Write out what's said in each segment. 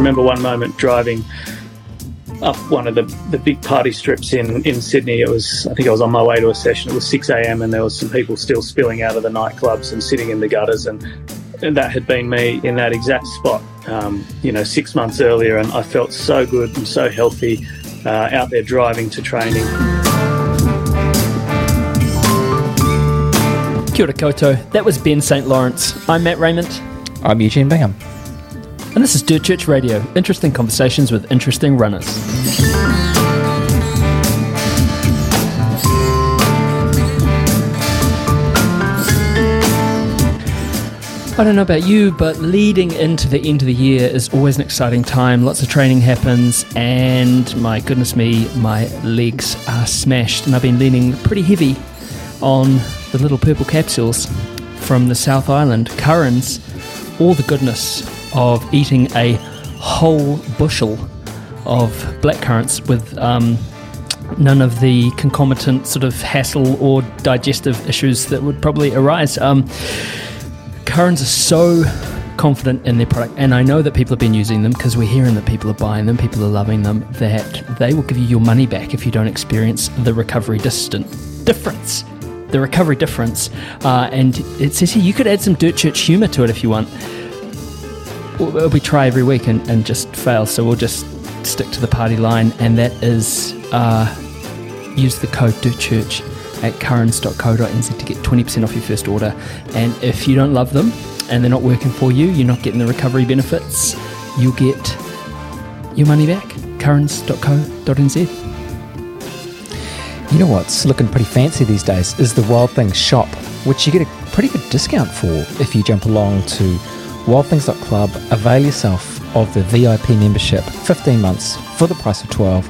remember one moment driving up one of the, the big party strips in, in Sydney. It was, I think I was on my way to a session. It was 6 a.m. and there was some people still spilling out of the nightclubs and sitting in the gutters. And, and that had been me in that exact spot, um, you know, six months earlier. And I felt so good and so healthy uh, out there driving to training. Kia ora koutou. That was Ben St. Lawrence. I'm Matt Raymond. I'm Eugene Bingham. And this is Dirt Church Radio, interesting conversations with interesting runners. I don't know about you, but leading into the end of the year is always an exciting time. Lots of training happens, and my goodness me, my legs are smashed. And I've been leaning pretty heavy on the little purple capsules from the South Island, CurraNZ, all the goodness of eating a whole bushel of blackcurrants with um, none of the concomitant sort of hassle or digestive issues that would probably arise. Um, are so confident in their product, and I know that people have been using them because we're hearing that people are buying them, people are loving them, that they will give you your money back if you don't experience the recovery distant difference. The recovery difference, uh, and it says here you could add some dirt church humour to it if you want we try every week and, and just fail. So we'll just stick to the party line, and that is uh, use the code DIRTCHURCH at curranz.co.nz to get 20% off your first order. And if you don't love them and they're not working for you, you're not getting the recovery benefits, you'll get your money back. curranz.co.nz. You know what's looking pretty fancy these days is the Wild Things shop, which you get a pretty good discount for if you jump along to wildthings.club, avail yourself of the VIP membership, 15 months for the price of 12.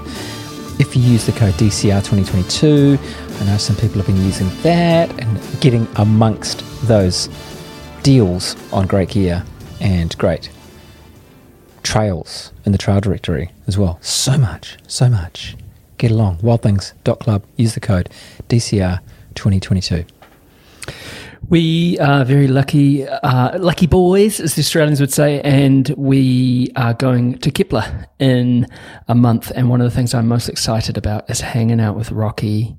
If you use the code DCR2022, I know some people have been using that and getting amongst those deals on great gear and great trails in the trail directory as well. So much, so much. Get along. Wildthings.club, use the code DCR2022. We are very lucky, uh, lucky boys, as the Australians would say, and we are going to Kepler in a month. And one of the things I'm most excited about is hanging out with Rocky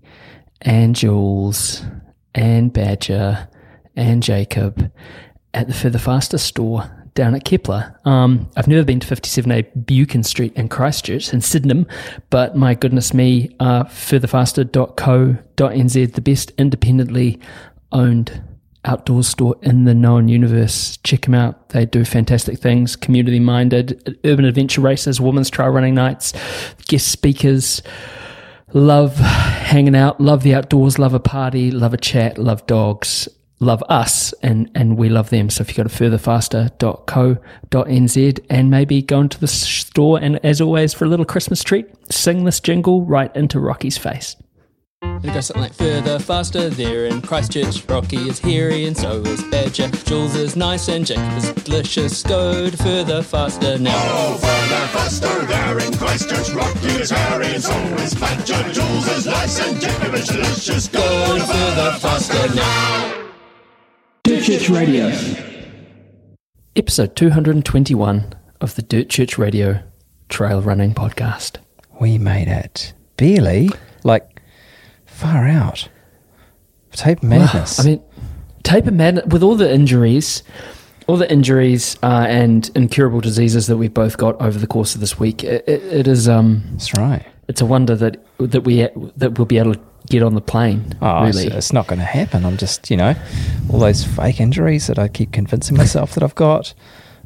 and Jules and Badger and Jacob at the Further Faster store down at Kepler. Um, I've never been to 57A Buchan Street in Christchurch in Sydenham, but my goodness me, uh, furtherfaster.co.nz, the best independently owned outdoor store in the known universe. Check them out. They do fantastic things, community minded, urban adventure races, women's trail running nights, guest speakers. Love hanging out, love the outdoors, love a party, love a chat, love dogs, love us, and, and we love them. So if you go to furtherfaster.co.nz and maybe go into the store and as always for a little Christmas treat, sing this jingle right into Rocky's face. It goes something like further, faster, there in Christchurch. Rocky is hairy and so is Badger. Jules is nice and Jacob is delicious. Go further, faster now. Oh, further, faster, there in Christchurch. Rocky is hairy and so is Badger. Jules is nice and Jacob is delicious. Go to further, faster now. Dirt Church Radio. Episode 221 of the Dirt Church Radio Trail Running Podcast. We made it. Barely. Like, far out. Tape madness. I mean, tape taper madness with all the injuries, all the injuries uh, and incurable diseases that we've both got over the course of this week. It, it, it is um, That's right. it's a wonder that that we that we'll be able to get on the plane. Oh, really, it's, it's not going to happen. I'm just, you know, all those fake injuries that I keep convincing myself that I've got.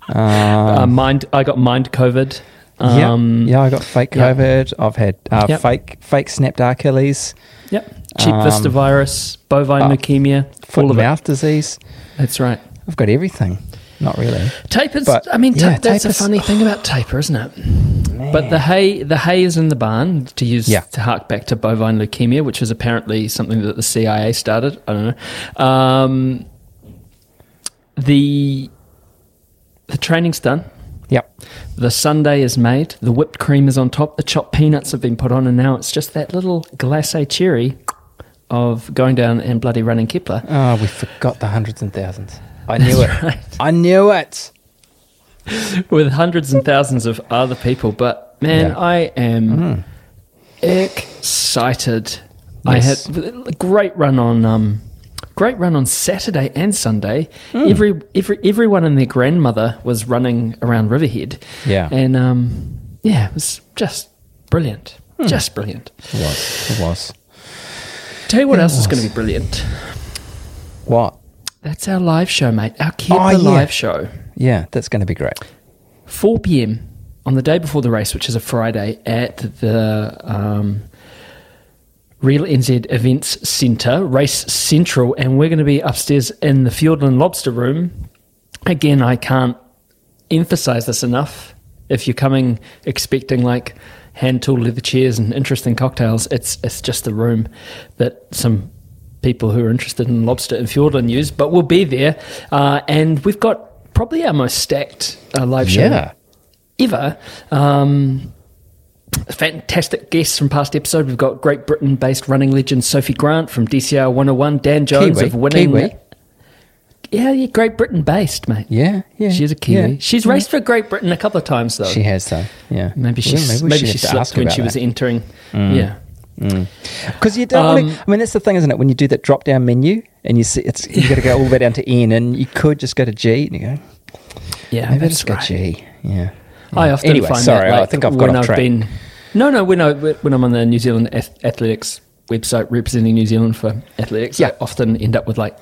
Um, uh, mind. I got mind COVID. Yeah, Um, yeah, I got fake. COVID. I've had uh, Yep. fake fake snapped Achilles, Yep. Cheap Um, vista virus, bovine uh, leukemia, foot and of mouth disease. That's right. I've got everything. Not really. Tapers. But, I mean, ta- yeah, that's a funny thing about taper, isn't it? But the hay, the hay is in the barn. To use Yeah. to hark back to bovine leukemia, which is apparently something that the CIA started. I don't know. Um, the the training's done. Yep. The sundae is made. The whipped cream is on top. The chopped peanuts have been put on, and now it's just that little glacé cherry of going down and bloody running Kepler. Oh, we forgot the hundreds and thousands. I knew That's it. right. I knew it. with hundreds and thousands of other people. But man, Yeah. Mm. I am excited. Yes. I had a great run on um, great run on Saturday and Sunday. Mm. Every every everyone and their grandmother was running around Riverhead. Yeah. and um, yeah, it was just brilliant, Hmm. just brilliant. It was. It was. Tell you what It else is going to be brilliant. What? That's our live show, mate. Our Keep Oh, the yeah. live show. Yeah, that's going to be great. 4 p.m. on the day before the race, which is a Friday, at the um, Real NZ Events Centre, Race Central, and we're going to be upstairs in the Fiordland Lobster Room. Again, I can't emphasize this enough. If you're coming expecting like hand tool leather chairs and interesting cocktails, it's it's just the room that some people who are interested in lobster and Fiordland use. But we'll be there, uh, and we've got probably our most stacked uh, live show Yeah. ever. Um, fantastic guests from past episode. We've got Great Britain based running legend Sophie Grant from DCR 101, Dan Jones Kiwi. of winning. Kiwi. Yeah, yeah, Great Britain based, mate. Yeah, yeah. She's a Kiwi. yeah. She's raced for Great Britain a couple of times, though. She has, though. Yeah. maybe she, maybe, we she should have to slipped when she was that. entering. Yeah. Because you don't Um, to. I mean, that's the thing, isn't it? When you do that drop down menu and you see it's, you got to go all the way down to N, and you could just go to G, and you go, Yeah, maybe I'll just go right. G. Yeah. I often Anyway, find sorry, that, I think I've got when off I've been. No, no, when I when I'm on the New Zealand Ath- Athletics website representing New Zealand for athletics, I Yeah. often end up with like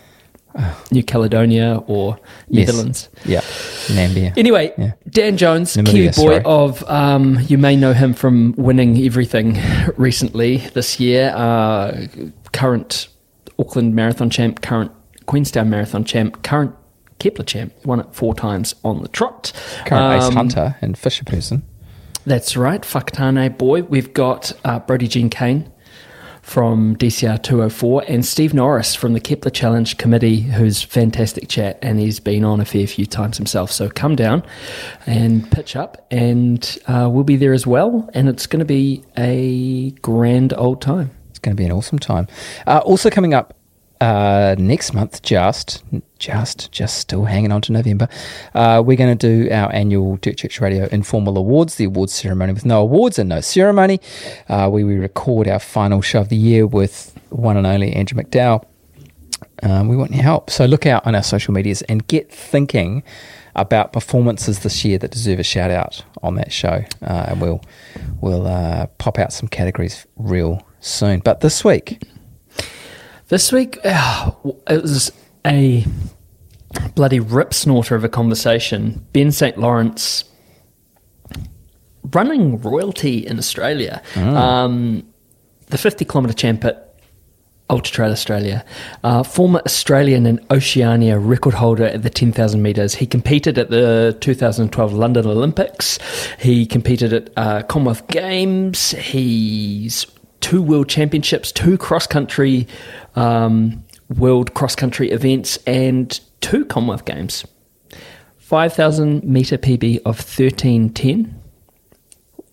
New Caledonia or Yes. Netherlands. Yeah. Nambia. Anyway, Yeah. Dan Jones, Namibia, Kiwi boy sorry. of, um, you may know him from winning everything recently this year. Uh, current Auckland Marathon champ, current Queenstown Marathon champ, current Kepler champ. Won it four times on the trot. Current ace Um, hunter and fisher person. That's right, Whakatane boy. We've got uh, Brody Jean Kane from DCR 204 and Steve Norris from the Kepler Challenge Committee, who's fantastic chat and he's been on a fair few times himself. So come down and pitch up and uh, we'll be there as well. And it's going to be a grand old time. It's going to be an awesome time. Uh, also coming up uh, next month, just, just, just still hanging on to November, uh, we're going to do our annual Dirt Church Radio Informal Awards, the awards ceremony with no awards and no ceremony. Uh, where we record our final show of the year with one and only Andrew McDowell. Um, we want your help. So look out on our social medias and get thinking about performances this year that deserve a shout out on that show. Uh, and we'll we'll uh, pop out some categories real soon. But this week, This week, uh, it was a bloody rip snorter of a conversation. Ben St. Lawrence running royalty in Australia. Um, the 50 kilometre champ at Ultra Trail Australia, uh, former Australian and Oceania record holder at the 10,000 metres. He competed at the 2012 London Olympics. He competed at uh, Commonwealth Games. He's two world championships, two cross country um, world cross country events, and two Commonwealth Games. 5,000 metre PB of 1310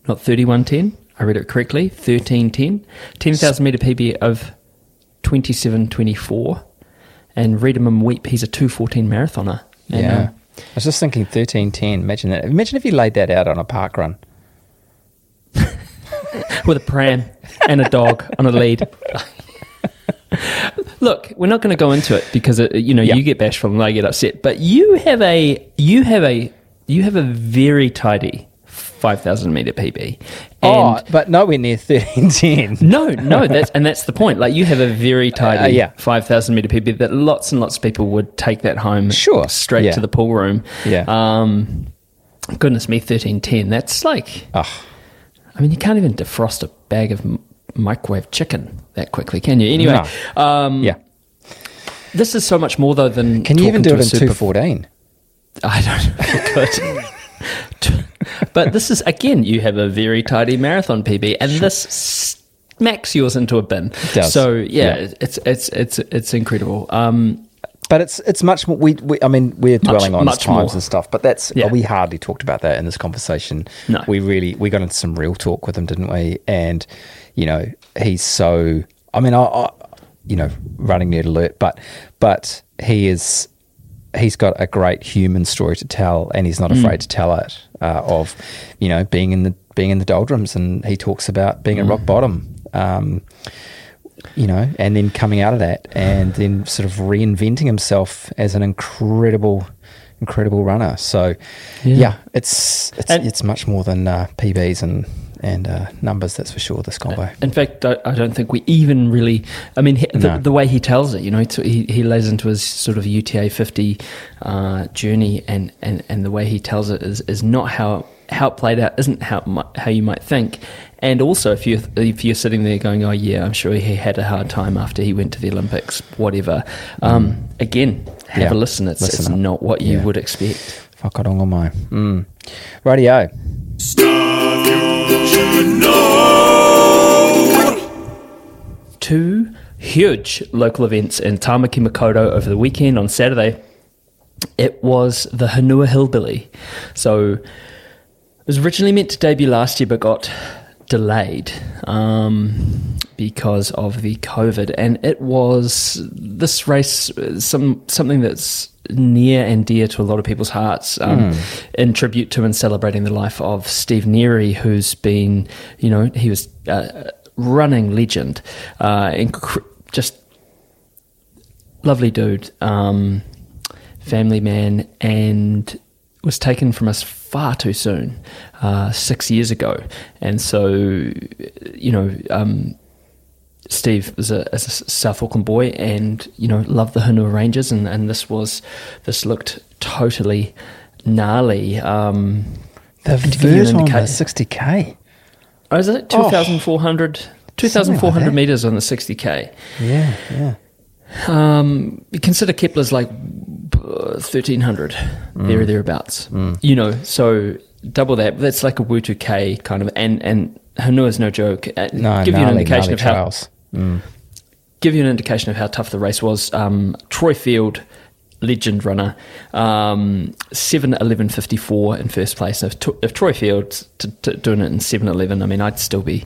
not 3110. I read it correctly. 1310. 10,000 meter PB of 2724. And Reedham Weep, he's a 214 marathoner. And, yeah, um, I was just thinking thirteen ten. Imagine that. Imagine if you laid that out on a park run. with a pram and a dog on a lead. Look, we're not going to go into it because it, you know Yeah. you get bashful and I get upset. But you have a you have a you have a very tidy five thousand meter PB. And oh, but nowhere near thirteen ten. No, no, that's and that's the point. Like you have a very tidy Uh, yeah. five thousand meter PB that lots and lots of people would take that home, Sure, straight yeah. to the pool room. Yeah. Um, goodness me, thirteen ten. That's like, Oh, I mean, you can't even defrost a bag of microwave chicken that quickly, can you? Anyway, um, yeah. this is so much more though than Can you even do it in super- two fourteen? I don't know could. but this is again, you have a very tidy marathon PB, and this smacks yours into a bin. does. So yeah, Yeah. it's it's it's it's incredible. Um, But it's it's much more. We, we I mean we're dwelling on much times more. and stuff, but that's Yeah. we hardly talked about that in this conversation. No. we really we got into some real talk with him, didn't we? And you know he's so. I mean, I, I you know running net alert, but but he is he's got a great human story to tell, and he's not Mm. afraid to tell it. Uh, of you know being in the being in the doldrums, and he talks about being at Mm. rock bottom. Um, you know, and then coming out of that, and then sort of reinventing himself as an incredible, incredible runner. So, Yeah. yeah, it's it's, And- it's much more than uh, PBs and and uh, numbers. That's for sure. This combo. In fact, I, I don't think we even really. I mean, he, the, No. the way he tells it, you know, he, he lays into his sort of UTA 50 uh, journey, and, and, and the way he tells it is, is not how how it played out, isn't how how you might think. And also, if you if you're sitting there going, "Oh yeah, I'm sure he had a hard time after he went to the Olympics, whatever." Um, again, have Yeah. a listen. It's, Listen it's not what you Yeah. would expect. Whakarongo mai. Mm. Radio. Stuff you should know. two huge local events in Tamaki Makaurau over the weekend on Saturday. It was the Hunua Hillbilly. So it was originally meant to debut last year but got delayed um, because of the COVID. And it was this race, uh, some something that's near and dear to a lot of people's hearts um, in tribute to and celebrating the life of Steve Neary, who's been, you know, he was uh, running legend, uh, inc- just lovely dude, um, family man, and was taken from us far too soon, uh, six years ago. And so, you know, um, Steve was a, is a South Auckland boy, and you know, loved the Hunua Rangers, and, and this was this looked totally gnarly. Um, The to give you vert on the 60k. oh, is it Oh. 2,400 Something like 2,400 that. meters on the 60k? Yeah, yeah. Um, you consider Kepler's like uh, thirteen hundred, Mm. there or thereabouts. You know, so double that. That's like a Wutu K kind of, and and Hunua is no joke. Uh, No, give you an gnarly, indication gnarly of how. Mm. give you an indication of how tough the race was. Um, Troy Field, legend runner, um, seven eleven fifty four in first place. If, if Troy Field t- t- doing it in seven eleven, I mean, I'd still be.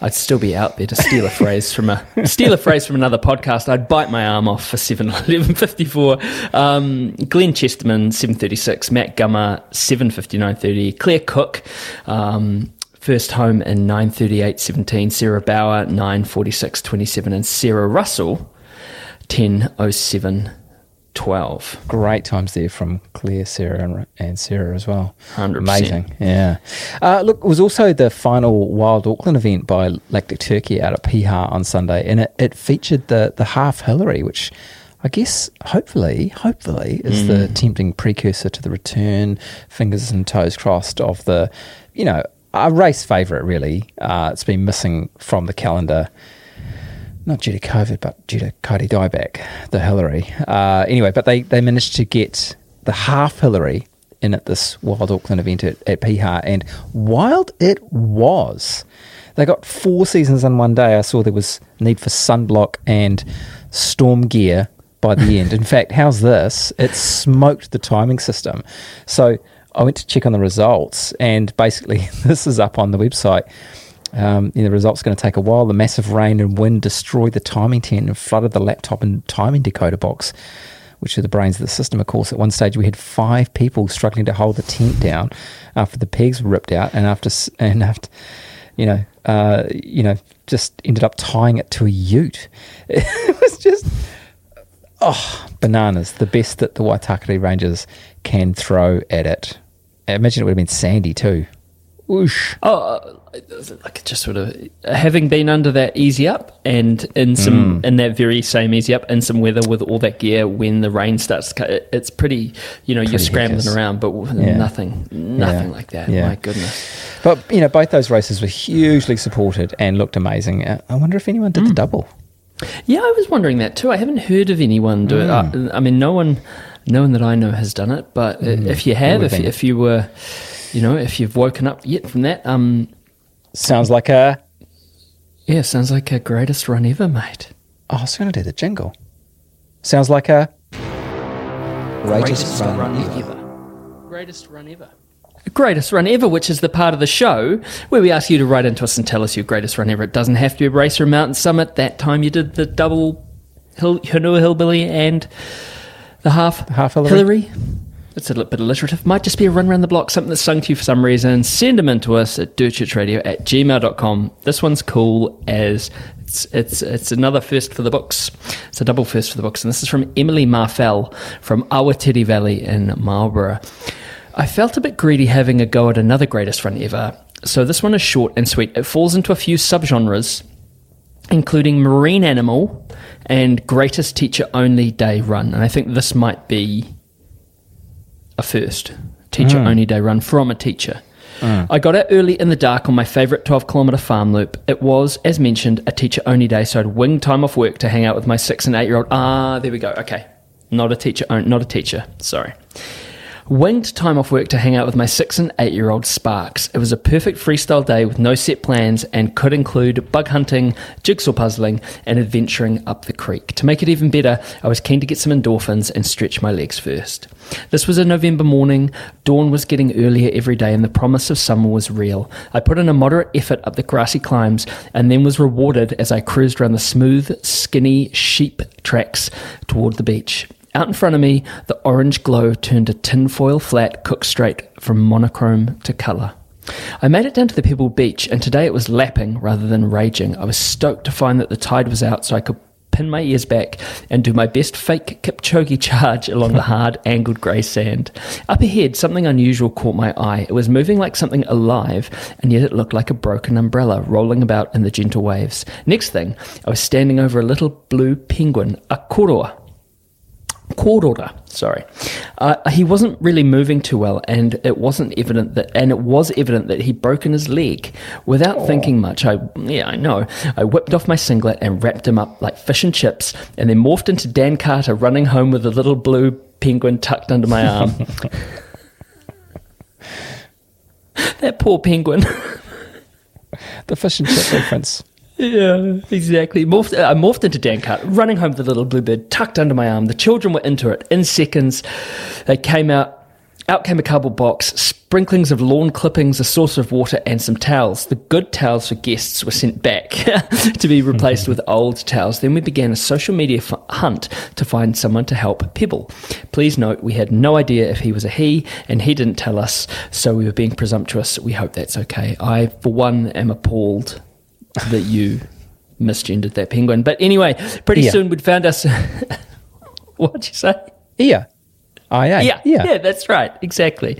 I'd still be out there to steal a phrase from a steal a phrase from another podcast. I'd bite my arm off for seven eleven fifty four. Um, Glenn Chesterman seven thirty six. Matt Gummer seven fifty nine thirty. Claire Cook. Um, First home in 938.17, Sarah Bauer 946.27, and Sarah Russell 10.07.12. Great times there from Claire, Sarah, and, and Sarah as well. 100%. Amazing. Yeah. Uh, look, it was also the final Wild Auckland event by Lactic Turkey out at Piha on Sunday, and it, it featured the, the half Hillary, which I guess hopefully, hopefully is the tempting precursor to the return, fingers and toes crossed, of the, you know, a race favourite, really. Uh, it's been missing from the calendar not due to COVID, but due to kauri dieback, the Hillary. Uh, anyway, but they, they managed to get the half Hillary in at this Wild Auckland event at, at and wild it was. They got four seasons in one day. I saw there was need for sunblock and storm gear by the end. In fact, how's this? It smoked the timing system. So I went to check on the results, and basically, this is up on the website. Um, the results going to take a while. The massive rain and wind destroyed the timing tent and flooded the laptop and timing decoder box, which are the brains of the system. Of course, at one stage we had five people struggling to hold the tent down after the pegs were ripped out, and after and after, you know, uh, you know, just ended up tying it to a Ute. It was just oh bananas. The best that the Waitakere Rangers can throw at it. I imagine it would have been sandy too. Whoosh. Oh, uh, like just sort of having been under that easy up and in some in that very same easy up in some weather with all that gear when the rain starts it's pretty you know you're scrambling hideous. around but Yeah. nothing nothing Yeah. like that Yeah. my goodness But you know, both those races were hugely supported and looked amazing. Uh, I wonder if anyone did the double. yeah I was wondering that too I haven't heard of anyone do it Mm. uh, I mean no one no one that I know has done it but uh if you have if, if you were you know if you've woken up yet from that um Sounds like a. yeah sounds like a greatest run ever mate Oh, I was going to do the jingle. Sounds like a. Greatest, run, ever. Greatest run ever. Greatest run ever, which is the part of the show where we ask you to write into us and tell us your greatest run ever. It doesn't have to be a race or a mountain summit. That time you did the double hill, Hunua Hillbilly and The half, The half Hillary? Hillary. It's a little bit alliterative. Might just be a run around the block, something that's sung to you for some reason. Send them in to us at dirtchurchradio at gmail.com. This one's cool as it's, it's, it's another first for the books. It's a double first for the books. And this is from Emily Marfell from Awatere Valley in Marlborough. I felt a bit greedy having a go at another greatest run ever. So this one is short and sweet. It falls into a few subgenres including marine animal and greatest teacher only day run. And I think this might be a first teacher only day run from a teacher. I got out early in the dark on my favourite 12 kilometre farm loop. It was, as mentioned, a teacher only day, so I'd wing time off work to hang out with my six and eight year old. Ah, there we go. Okay. Not a teacher, not a teacher. Sorry. Winged time off work to hang out with my six and eight year old Sparks. It was a perfect freestyle day with no set plans and could include bug hunting, jigsaw puzzling, and adventuring up the creek. To make it even better, I was keen to get some endorphins and stretch my legs first. This was a November morning. Dawn was getting earlier every day and the promise of summer was real. I put in a moderate effort up the grassy climbs and then was rewarded as I cruised around the smooth, skinny sheep tracks toward the beach. Out in front of me, the orange glow turned a tinfoil flat cooked straight from monochrome to colour. I made it down to the Pebble beach, and today it was lapping rather than raging. I was stoked to find that the tide was out so I could pin my ears back and do my best fake Kipchoge charge along the hard, angled grey sand. Up ahead, something unusual caught my eye. It was moving like something alive, and yet it looked like a broken umbrella rolling about in the gentle waves. Next thing, I was standing over a little blue penguin, a kororā quarter sorry. Uh, he wasn't really moving too well and it wasn't evident that and it was evident that he'd broken his leg. Without thinking much i yeah i know. I whipped off my singlet and wrapped him up like fish and chips and then morphed into dan carter running home with a little blue penguin tucked under my arm. That poor penguin. The fish and chip reference. Yeah, exactly. Morphed, I morphed into Dan Cart, running home with the little bluebird tucked under my arm. The children were into it. In seconds, they came out. Out came a cardboard box, sprinklings of lawn clippings, a saucer of water, and some towels. The good towels for guests were sent back to be replaced with old towels. Then we began a social media f- hunt to find someone to help Pebble. Please note, we had no idea if he was a he, and he didn't tell us, so we were being presumptuous. We hope that's okay. I, for one, am appalled that you misgendered that penguin. But anyway, pretty Yeah. soon we'd found us. What'd you say? Yeah. IA. Yeah, yeah, yeah, that's right, exactly.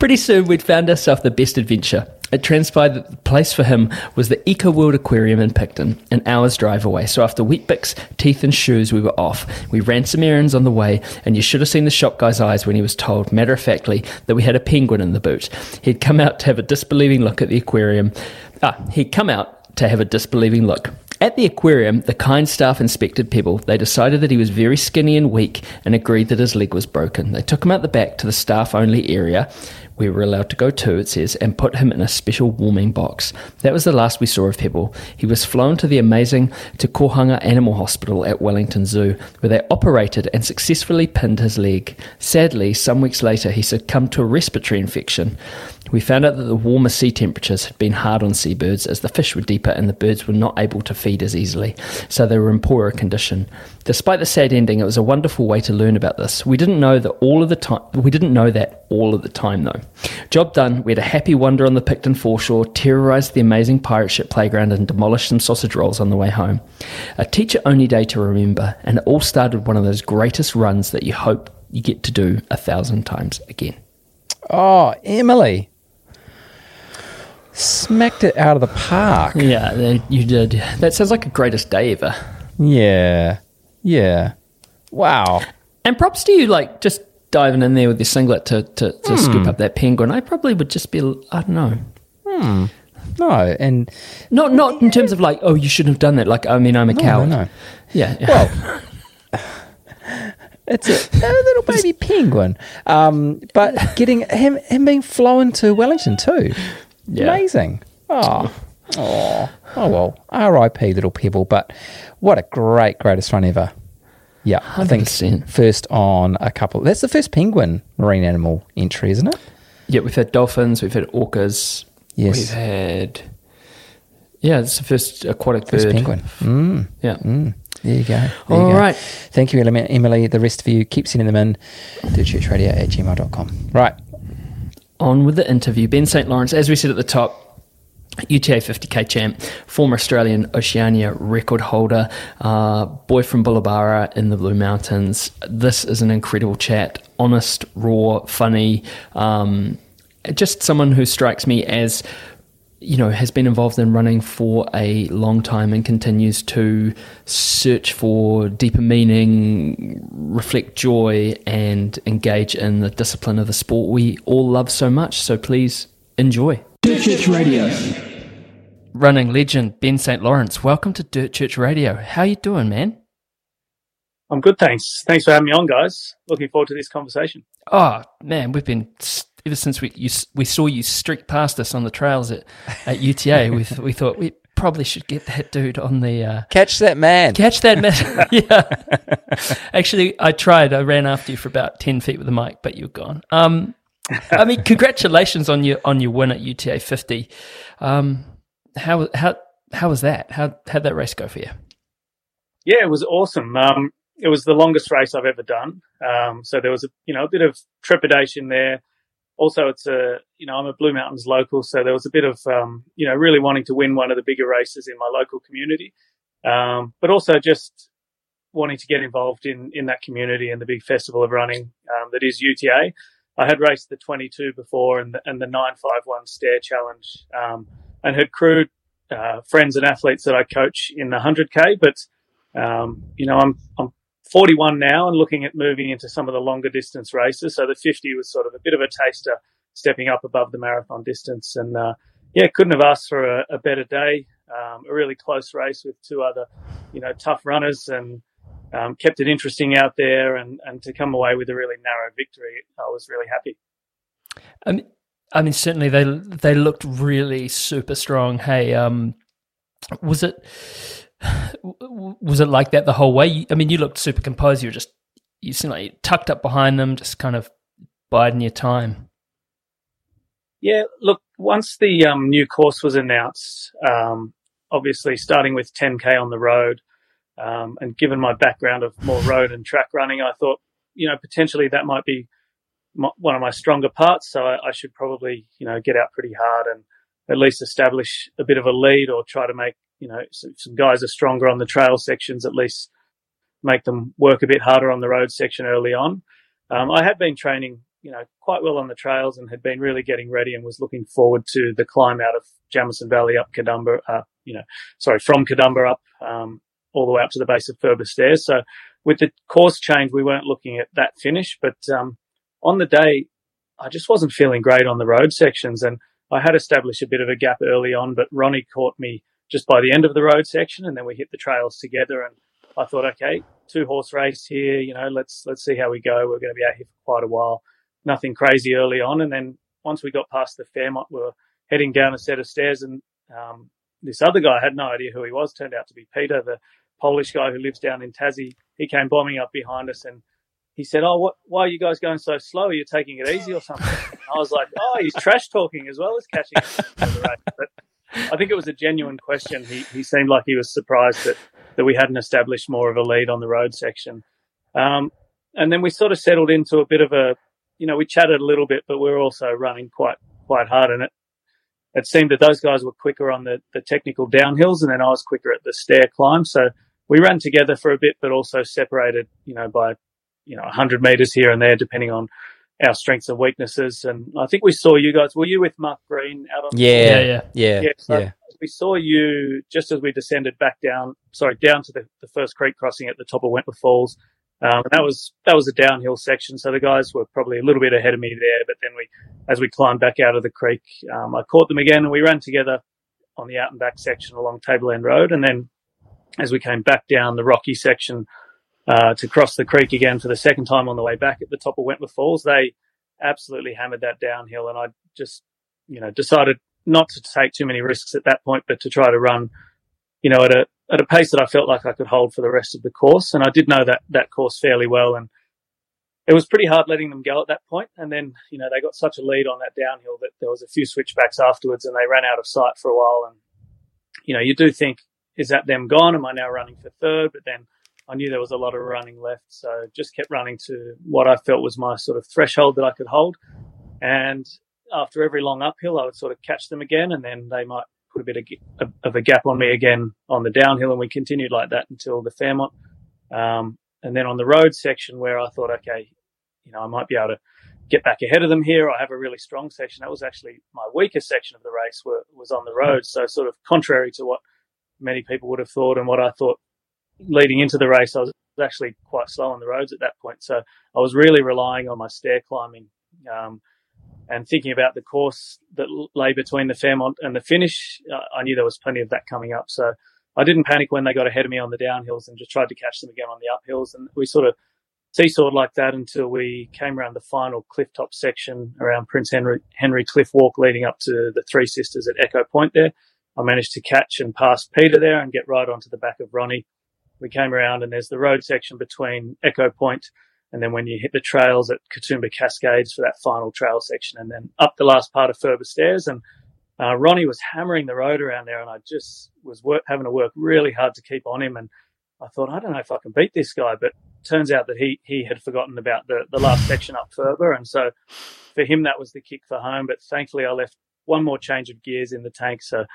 Pretty soon we'd found ourselves the best adventure. It transpired that the place for him was the Eco World Aquarium in Picton, an hour's drive away. So after Weet-Bix, teeth, and shoes, we were off. We ran some errands on the way, and you should have seen the shop guy's eyes when he was told, matter of factly, that we had a penguin in the boot. He'd come out to have a disbelieving look at the aquarium. Ah, he'd come out to have a disbelieving look. At the aquarium, the kind staff inspected Pebble. They decided that he was very skinny and weak and agreed that his leg was broken. They took him out the back to the staff only area we were allowed to go to, it says, and put him in a special warming box. That was the last we saw of Pebble. He was flown to the amazing Te Kohanga Animal Hospital at Wellington Zoo, where they operated and successfully pinned his leg. Sadly, some weeks later, he succumbed to a respiratory infection. We found out that the warmer sea temperatures had been hard on seabirds as the fish were deeper and the birds were not able to feed as easily, so they were in poorer condition. Despite the sad ending, it was a wonderful way to learn about this. We didn't know that all of the time. We didn't know that all of the time, though. Job done. We had a happy wander on the Picton foreshore, terrorised the amazing pirate ship playground, and demolished some sausage rolls on the way home. A teacher-only day to remember, and it all started one of those greatest runs that you hope you get to do a thousand times again. Oh, Emily. Smacked it out of the park. Yeah, they- you did. That sounds like a greatest day ever. Yeah. Yeah. Wow. And props to you, like just diving in there with your singlet to, to, to scoop up that penguin. I probably would just be, I don't know. No, and Not not in terms of like, oh, you shouldn't have done that. Like, I mean, I'm a no, coward. no. Yeah. yeah. Well, it's a, a little baby penguin. Um, but getting him him being flown to Wellington too. Yeah. Amazing. Oh, oh, oh well. R.I.P. Little Pebble. But what a great, greatest run ever. Yeah, I think first on a couple. That's the first penguin marine animal entry, isn't it? yeah, we've had dolphins, we've had orcas. Yes. We've had. Yeah, it's the first uh, aquatic First bird. penguin. Mm. Yeah. Mm. There you go. There All you go. right. Thank you, Emily. Emily. The rest of you, keep sending them in to churchradio at gmail.com. Right. On with the interview. Ben St. Lawrence, as we said at the top, UTA 50k champ, former Australian Oceania record holder, uh, boy from Bullaburra in the Blue Mountains. This is an incredible chat. Honest, raw, funny. Um, just someone who strikes me as you know, has been involved in running for a long time and continues to search for deeper meaning, reflect joy, and engage in the discipline of the sport we all love so much. So please enjoy. Dirt Church Radio. Running legend Ben St. Lawrence, welcome to Dirt Church Radio. How you doing, man? I'm good, thanks. Thanks for having me on, guys. Looking forward to this conversation. Oh man, we've been ever since we you, we saw you streak past us on the trails at, at UTA. we th- we thought we probably should get that dude on the uh, Catch that man. catch that man. yeah, actually, I tried. I ran after you for about ten feet with the mic, but you're gone. Um, I mean, congratulations on your on your win at UTA 50. Um, how how how was that? How how'd that race go for you? Yeah, it was awesome. Um, it was the longest race I've ever done. Um, so there was a you know a bit of trepidation there. Also, it's a you know I'm a Blue Mountains local, so there was a bit of um, you know really wanting to win one of the bigger races in my local community, um, but also just wanting to get involved in in that community and the big festival of running um, that is UTA. I had raced the 22 before and the, and the 951 stair challenge, um, and had crewed uh, friends and athletes that I coach in the 100k. But um, you know, I'm I'm 41 now and looking at moving into some of the longer distance races. So the 50 was sort of a bit of a taster, stepping up above the marathon distance. And uh, yeah, couldn't have asked for a, a better day. Um, a really close race with two other, you know, tough runners and um, kept it interesting out there. And, and to come away with a really narrow victory, I was really happy. I mean, I mean, certainly they they looked really super strong. Hey, um, was it was it like that the whole way? I mean, you looked super composed. You were just you seemed like you tucked up behind them, just kind of biding your time. Yeah, look, once the um, new course was announced, um, obviously starting with 10k on the road, um, and given my background of more road and track running, I thought, you know, potentially that might be my, one of my stronger parts. So I, I, should probably, you know, get out pretty hard and at least establish a bit of a lead or try to make, you know, some, guys are stronger on the trail sections, at least make them work a bit harder on the road section early on. Um, I had been training, you know, quite well on the trails and had been really getting ready and was looking forward to the climb out of Jamison Valley up Katoomba, uh, you know, sorry, from Katoomba up, um, all the way up to the base of Furber Stairs. So with the course change, we weren't looking at that finish, but, um, on the day, I just wasn't feeling great on the road sections and I had established a bit of a gap early on, but Ronnie caught me just by the end of the road section and then we hit the trails together and I thought, okay, two horse race here, you know, let's, let's see how we go. We're going to be out here for quite a while. Nothing crazy early on. And then once we got past the Fairmont, we were heading down a set of stairs and, um, this other guy I had no idea who he was, turned out to be Peter, the Polish guy who lives down in Tassie. He came bombing up behind us and he said, "Oh, what? Why are you guys going so slow? Are you taking it easy or something?" I was like, "Oh, he's trash talking as well as catching." But I think it was a genuine question. He he seemed like he was surprised that that we hadn't established more of a lead on the road section. Um, and then we sort of settled into a bit of a, you know, we chatted a little bit, but we were also running quite quite hard, and it it seemed that those guys were quicker on the the technical downhills, and then I was quicker at the stair climb. So we ran together for a bit, but also separated, you know, by you know, 100 meters here and there, depending on our strengths and weaknesses. And I think we saw you guys. Were you with Mark Green out on? Yeah, Yeah, yeah. yeah, yeah. Yeah, so yeah. we saw you just as we descended back down. Sorry, down to the, the first creek crossing at the top of Wentworth Falls. Um, and that was that was a downhill section, so the guys were probably a little bit ahead of me there. But then we, as we climbed back out of the creek, um, I caught them again, and we ran together on the out and back section along Tableland Road. And then as we came back down the rocky section uh, to cross the creek again for the second time on the way back at the top of Wentworth Falls, they absolutely hammered that downhill, and I just you know decided not to take too many risks at that point, but to try to run, you know, at a at a pace that I felt like I could hold for the rest of the course. And I did know that that course fairly well, and it was pretty hard letting them go at that point. And then you know they got such a lead on that downhill that there was a few switchbacks afterwards, and they ran out of sight for a while. And you know you do think is that them gone? Am I now running for third? But then I knew there was a lot of running left, so just kept running to what I felt was my sort of threshold that I could hold. And after every long uphill, I would sort of catch them again, and then they might put a bit of, a gap on me again on the downhill, and we continued like that until the Fairmont. Um, and then on the road section, where I thought, okay, you know, I might be able to get back ahead of them here. I have a really strong section. That was actually my weakest section of the race were, was on the road. So sort of contrary to what many people would have thought and what I thought leading into the race, I was actually quite slow on the roads at that point. So I was really relying on my stair climbing, um, and thinking about the course that lay between the Fairmont and the finish. Uh, I knew there was plenty of that coming up. So I didn't panic when they got ahead of me on the downhills and just tried to catch them again on the uphills. And we sort of seesawed like that until we came around the final cliff top section around Prince Henry, Henry Cliff Walk leading up to the Three Sisters at Echo Point there. I managed to catch and pass Peter there and get right onto the back of Ronnie we came around and there's the road section between Echo Point and then when you hit the trails at Katoomba Cascades for that final trail section and then up the last part of Furber Stairs. And uh, Ronnie was hammering the road around there and I just was work, having to work really hard to keep on him. And I thought, I don't know if I can beat this guy, but turns out that he, he had forgotten about the, the last section up Furber. And so for him, that was the kick for home. But thankfully I left one more change of gears in the tank. So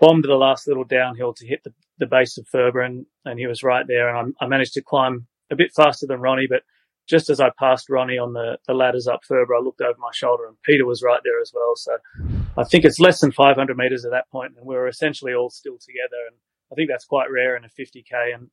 bombed the last little downhill to hit the, the base of Furber, and, and he was right there. And I, I, managed to climb a bit faster than Ronnie, but just as I passed Ronnie on the, the ladders up Furber, I looked over my shoulder and Peter was right there as well. So I think it's less than 500 meters at that point and we were essentially all still together. And I think that's quite rare in a 50k. And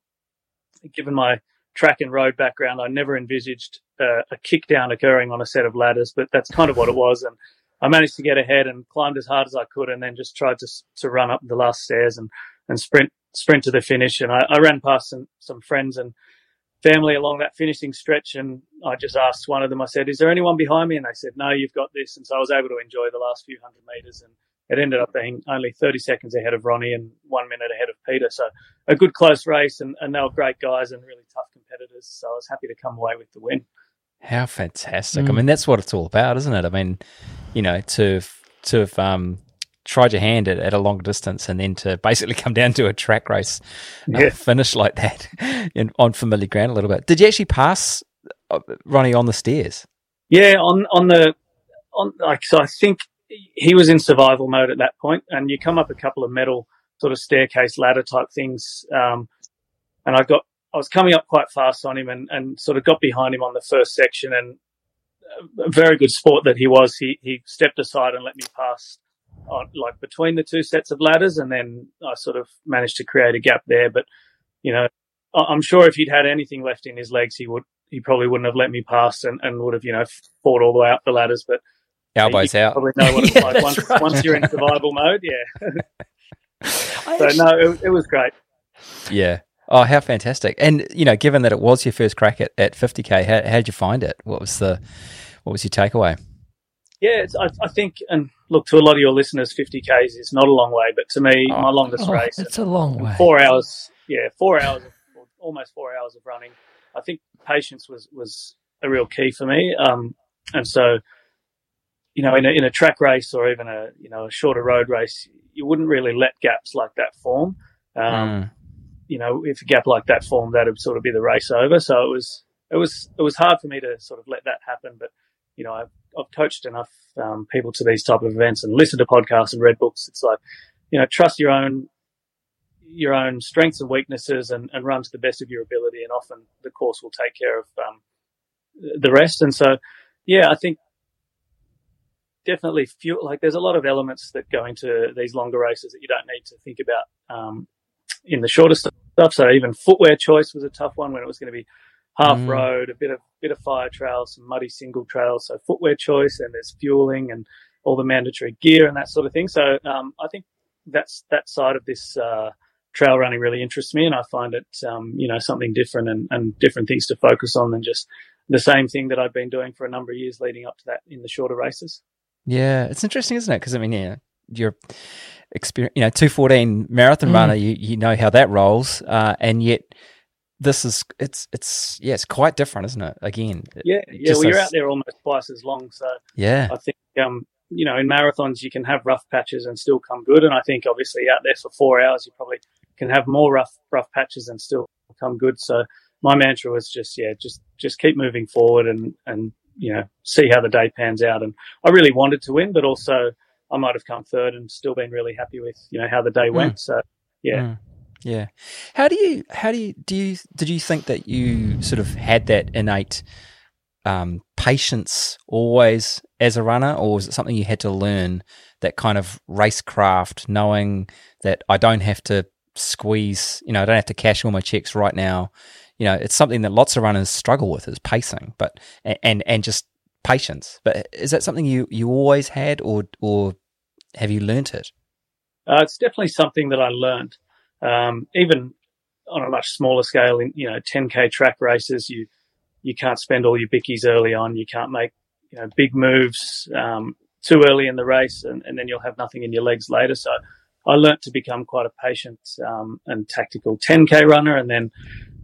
given my track and road background, I never envisaged uh, a kick down occurring on a set of ladders, but that's kind of what it was. And I managed to get ahead and climbed as hard as I could, and then just tried to to run up the last stairs and and sprint sprint to the finish. And I, I ran past some some friends and family along that finishing stretch, and I just asked one of them. I said, "Is there anyone behind me?" And they said, "No, you've got this." And so I was able to enjoy the last few hundred meters, and it ended up being only 30 seconds ahead of Ronnie and one minute ahead of Peter. So a good close race, and, and they were great guys and really tough competitors. So I was happy to come away with the win. How fantastic! Mm. I mean, that's what it's all about, isn't it? I mean, you know, to to have um, tried your hand at, at a long distance and then to basically come down to a track race, uh, yeah. uh, finish like that in, on familiar ground a little bit. Did you actually pass uh, Ronnie on the stairs? Yeah, on on the on like so. I think he was in survival mode at that point, and you come up a couple of metal sort of staircase ladder type things, um, and I got I was coming up quite fast on him and, and sort of got behind him on the first section and a very good sport that he was. He, he stepped aside and let me pass on like between the two sets of ladders. And then I sort of managed to create a gap there. But, you know, I'm sure if he'd had anything left in his legs, he would, he probably wouldn't have let me pass and, and would have, you know, fought all the way up the ladders. But elbows you out. Probably know what it's yeah, like once, right. once you're in survival mode. Yeah. so no, it, it was great. Yeah. Oh, how fantastic! And you know, given that it was your first crack at, at 50k, how how did you find it? What was the what was your takeaway? Yeah, I, I, think, and look to a lot of your listeners, 50k is not a long way, but to me, oh, my longest oh, race, it's a long way. Four hours, yeah, four hours, of, almost four hours of running. I think patience was was a real key for me, um, and so you know, in a, in a track race or even a you know a shorter road race, you wouldn't really let gaps like that form. Um, mm you know, if a gap like that formed, that'd sort of be the race over. So it was, it was, it was hard for me to sort of let that happen. But, you know, I've, I've coached enough um, people to these type of events and listened to podcasts and read books. It's like, you know, trust your own, your own strengths and weaknesses and, and run to the best of your ability. And often the course will take care of, um, the rest. And so, yeah, I think definitely fuel, like there's a lot of elements that go into these longer races that you don't need to think about, um, in the shorter stuff. So even footwear choice was a tough one when it was going to be half mm. road, a bit of bit of fire trails, some muddy single trails. So footwear choice, and there's fueling and all the mandatory gear and that sort of thing. So um, I think that's that side of this uh, trail running really interests me, and I find it um, you know something different and, and different things to focus on than just the same thing that I've been doing for a number of years leading up to that in the shorter races. Yeah, it's interesting, isn't it? Because I mean, yeah, you're experience, you know, 214 marathon mm. runner, you, you know how that rolls. Uh, and yet this is, it's, it's, yeah, it's quite different, isn't it? Again. Yeah. Yeah. Well, you're out there almost twice as long. So yeah, I think, um, you know, in marathons, you can have rough patches and still come good. And I think obviously out there for four hours, you're probably can have more rough rough patches and still come good. So my mantra was just yeah, just just keep moving forward and and you know see how the day pans out. And I really wanted to win, but also I might have come third and still been really happy with you know how the day went. Mm. So yeah. Mm. Yeah. How do you how do you do you did you think that you sort of had that innate um, patience always as a runner, or was it something you had to learn? That kind of racecraft, knowing that I don't have to squeeze, you know, I don't have to cash all my checks right now. You know, it's something that lots of runners struggle with is pacing, but and and just patience. But is that something you you always had, or or have you learnt it? Uh, it's definitely something that I learned. Um, even on a much smaller scale, in you know 10k track races, you you can't spend all your bickies early on. You can't make you know big moves um, too early in the race, and, and, then you'll have nothing in your legs later. So I learnt to become quite a patient um, and tactical 10k runner, and then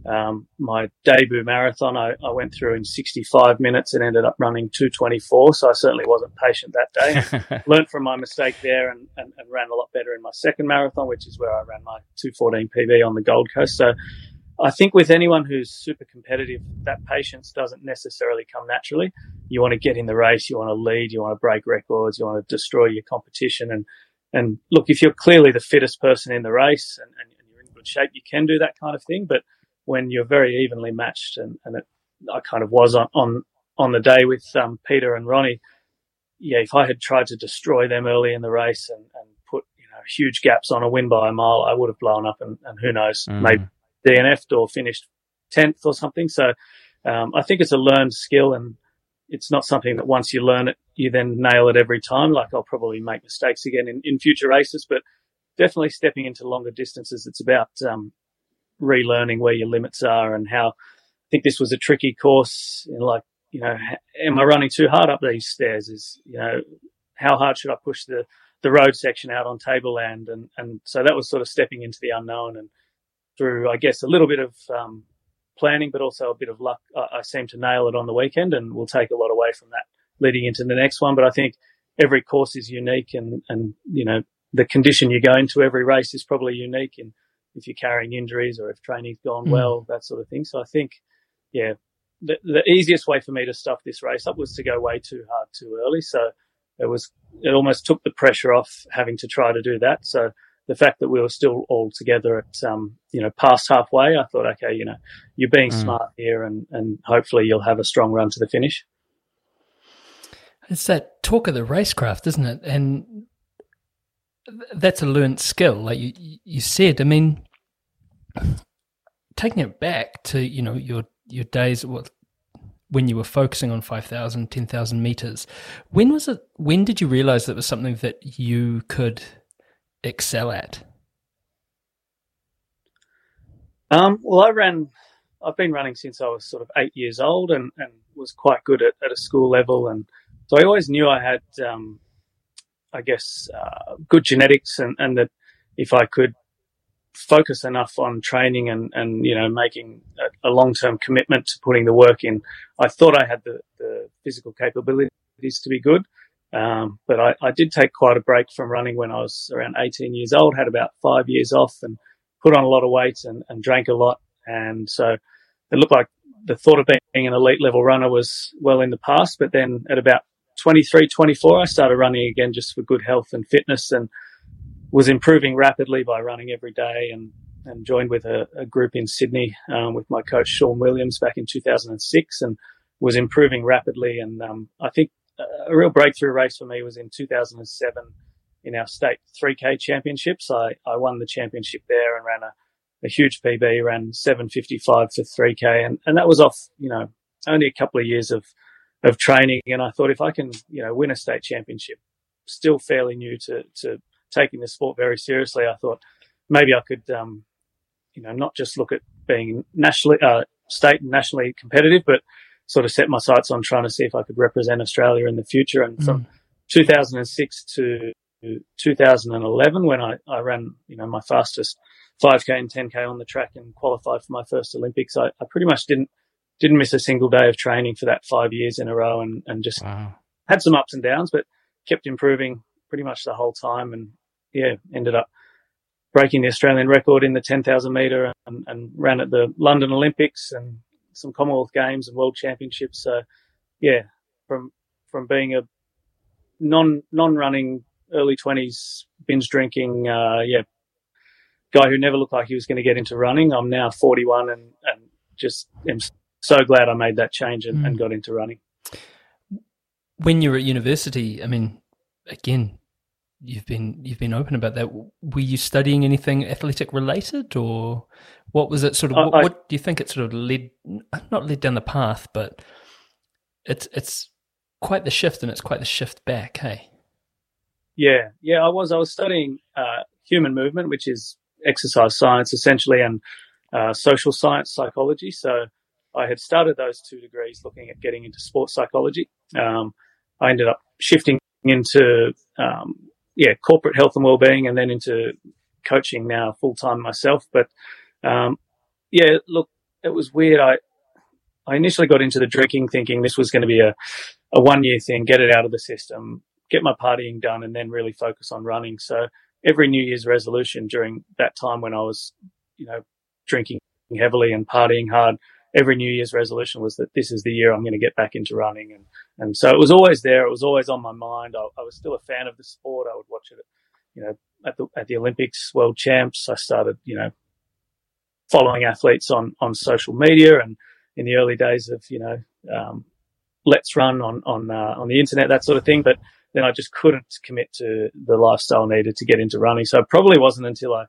um, my debut marathon I, I, went through in 65 minutes and ended up running 224. So I certainly wasn't patient that day. Learned from my mistake there and, and, and, ran a lot better in my second marathon, which is where I ran my 214 PB on the Gold Coast. So I think with anyone who's super competitive, that patience doesn't necessarily come naturally. You want to get in the race, you want to lead, you want to break records, you want to destroy your competition. And, and look, if you're clearly the fittest person in the race and, and you're in good shape, you can do that kind of thing. But when you're very evenly matched, and, and it, I kind of was on, on, on the day with um, Peter and Ronnie, yeah, if I had tried to destroy them early in the race and, and put you know huge gaps on a win by a mile, I would have blown up, and, and who knows, mm. maybe DNF'd or finished 10th or something. So um, I think it's a learned skill and it's not something that once you learn it, you then nail it every time. Like I'll probably make mistakes again in, in future races, but definitely stepping into longer distances, it's about um, relearning where your limits are and how I think this was a tricky course. Know, like, you know, am I running too hard up these stairs? Is, you know, how hard should I push the, the road section out on tableland? And, and so that was sort of stepping into the unknown and, through, I guess, a little bit of um, planning, but also a bit of luck, I, I seem to nail it on the weekend, and we'll take a lot away from that leading into the next one. But I think every course is unique, and and you know the condition you go into every race is probably unique, and if you're carrying injuries or if training's gone mm. well, that sort of thing. So I think, yeah, the, the easiest way for me to stuff this race up was to go way too hard too early. So it was it almost took the pressure off having to try to do that. So the fact that we were still all together at um, you know past halfway, I thought, okay, you know, you're being mm. smart here, and and hopefully you'll have a strong run to the finish. It's that talk of the racecraft, isn't it? And that's a learned skill, like you you said. I mean, taking it back to you know your your days when you were focusing on 5,000, 10,000 meters. When was it? When did you realize that was something that you could excel at? Um, well, I ran. I've been running since I was sort of eight years old, and, and was quite good at, at a school level, and so I always knew I had, um, I guess, uh, good genetics, and, and that if I could focus enough on training and, and you know making a, a long term commitment to putting the work in, I thought I had the, the physical capabilities to be good. Um, but I, I, did take quite a break from running when I was around 18 years old, had about five years off and put on a lot of weight and, and drank a lot. And so it looked like the thought of being an elite level runner was well in the past. But then at about 23, 24, I started running again just for good health and fitness and was improving rapidly by running every day and, and joined with a, a group in Sydney um, with my coach Sean Williams back in 2006 and was improving rapidly. And um, I think a real breakthrough race for me was in 2007 in our state 3K championships. I, I won the championship there and ran a, a huge PB, ran 755 for 3K. And, and that was off, you know, only a couple of years of, of training. And I thought if I can, you know, win a state championship, still fairly new to, to taking the sport very seriously, I thought maybe I could, um, you know, not just look at being nationally, uh, state and nationally competitive, but sort of set my sights on trying to see if I could represent Australia in the future. And mm. from 2006 to 2011, when I, I ran, you know, my fastest 5k and 10k on the track and qualified for my first Olympics, I, I pretty much didn't didn't miss a single day of training for that five years in a row, and and just wow. had some ups and downs, but kept improving pretty much the whole time, and yeah, ended up breaking the Australian record in the 10,000 metre and, and, ran at the London Olympics and some Commonwealth Games and World Championships. So, yeah, from from being a non non running early 20s binge drinking, uh, yeah, guy who never looked like he was going to get into running. I'm now 41 and, and just am so glad I made that change and, mm. and got into running. When you were at university, I mean, again, you've been you've been open about that. Were you studying anything athletic related, or what was it? Sort of, what, what, do you think it sort of led not led down the path, but it's it's quite the shift, and it's quite the shift back. Hey, yeah, yeah. I was I was studying uh, human movement, which is exercise science essentially, and uh, social science psychology. So I had started those two degrees looking at getting into sports psychology. Um, I ended up shifting into um, yeah, corporate health and well-being and then into coaching now full time myself. But, um, yeah, look, it was weird. I, I initially got into the drinking thinking this was going to be a, a one year thing, get it out of the system, get my partying done and then really focus on running. So every New Year's resolution during that time when I was, you know, drinking heavily and partying hard, every New Year's resolution was that this is the year I'm going to get back into running. And, and so it was always there. It was always on my mind. I, I was still a fan of the sport. I would watch it, you know, at the, at the Olympics, world champs. I started, you know, following athletes on, on social media and in the early days of, you know, um, LetsRun on, on, uh, on the internet, that sort of thing. But then I just couldn't commit to the lifestyle needed to get into running. So it probably wasn't until I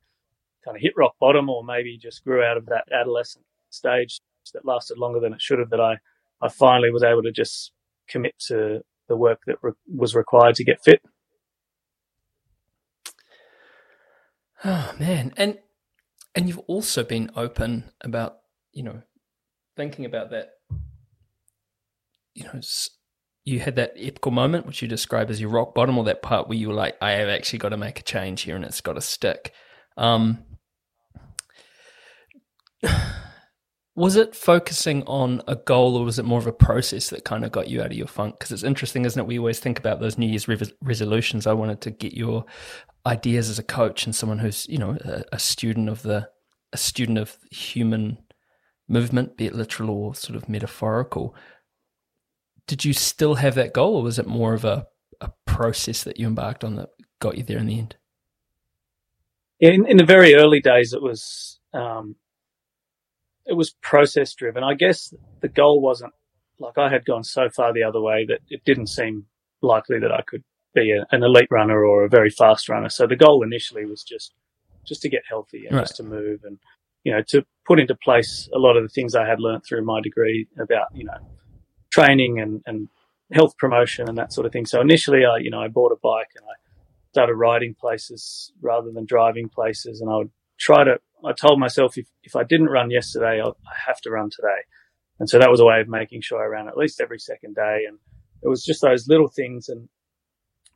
kind of hit rock bottom or maybe just grew out of that adolescent stage that lasted longer than it should have that I, I finally was able to just commit to the work that re- was required to get fit. Oh man, and and you've also been open about you know thinking about that. You know, you had that epical moment which you describe as your rock bottom, or that part where you were like, "I have actually got to make a change here, and it's got to stick." Um, was it focusing on a goal or was it more of a process that kind of got you out of your funk? Because it's interesting, isn't it? We always think about those New Year's re- resolutions. I wanted to get your ideas as a coach and someone who's, you know, a, a student of the, a student of human movement, be it literal or sort of metaphorical. Did you still have that goal or was it more of a, a process that you embarked on that got you there in the end? In, in the very early days, it was, um, it was process driven. I guess the goal wasn't like I had gone so far the other way that it didn't seem likely that I could be a, an elite runner or a very fast runner. So the goal initially was just just to get healthy and right. just to move and you know to put into place a lot of the things I had learned through my degree about you know training and, and health promotion and that sort of thing. So initially, I you know I bought a bike and I started riding places rather than driving places, and I would try to I told myself if, if I didn't run yesterday, I'll, I have to run today. And so that was a way of making sure I ran at least every second day. And it was just those little things. And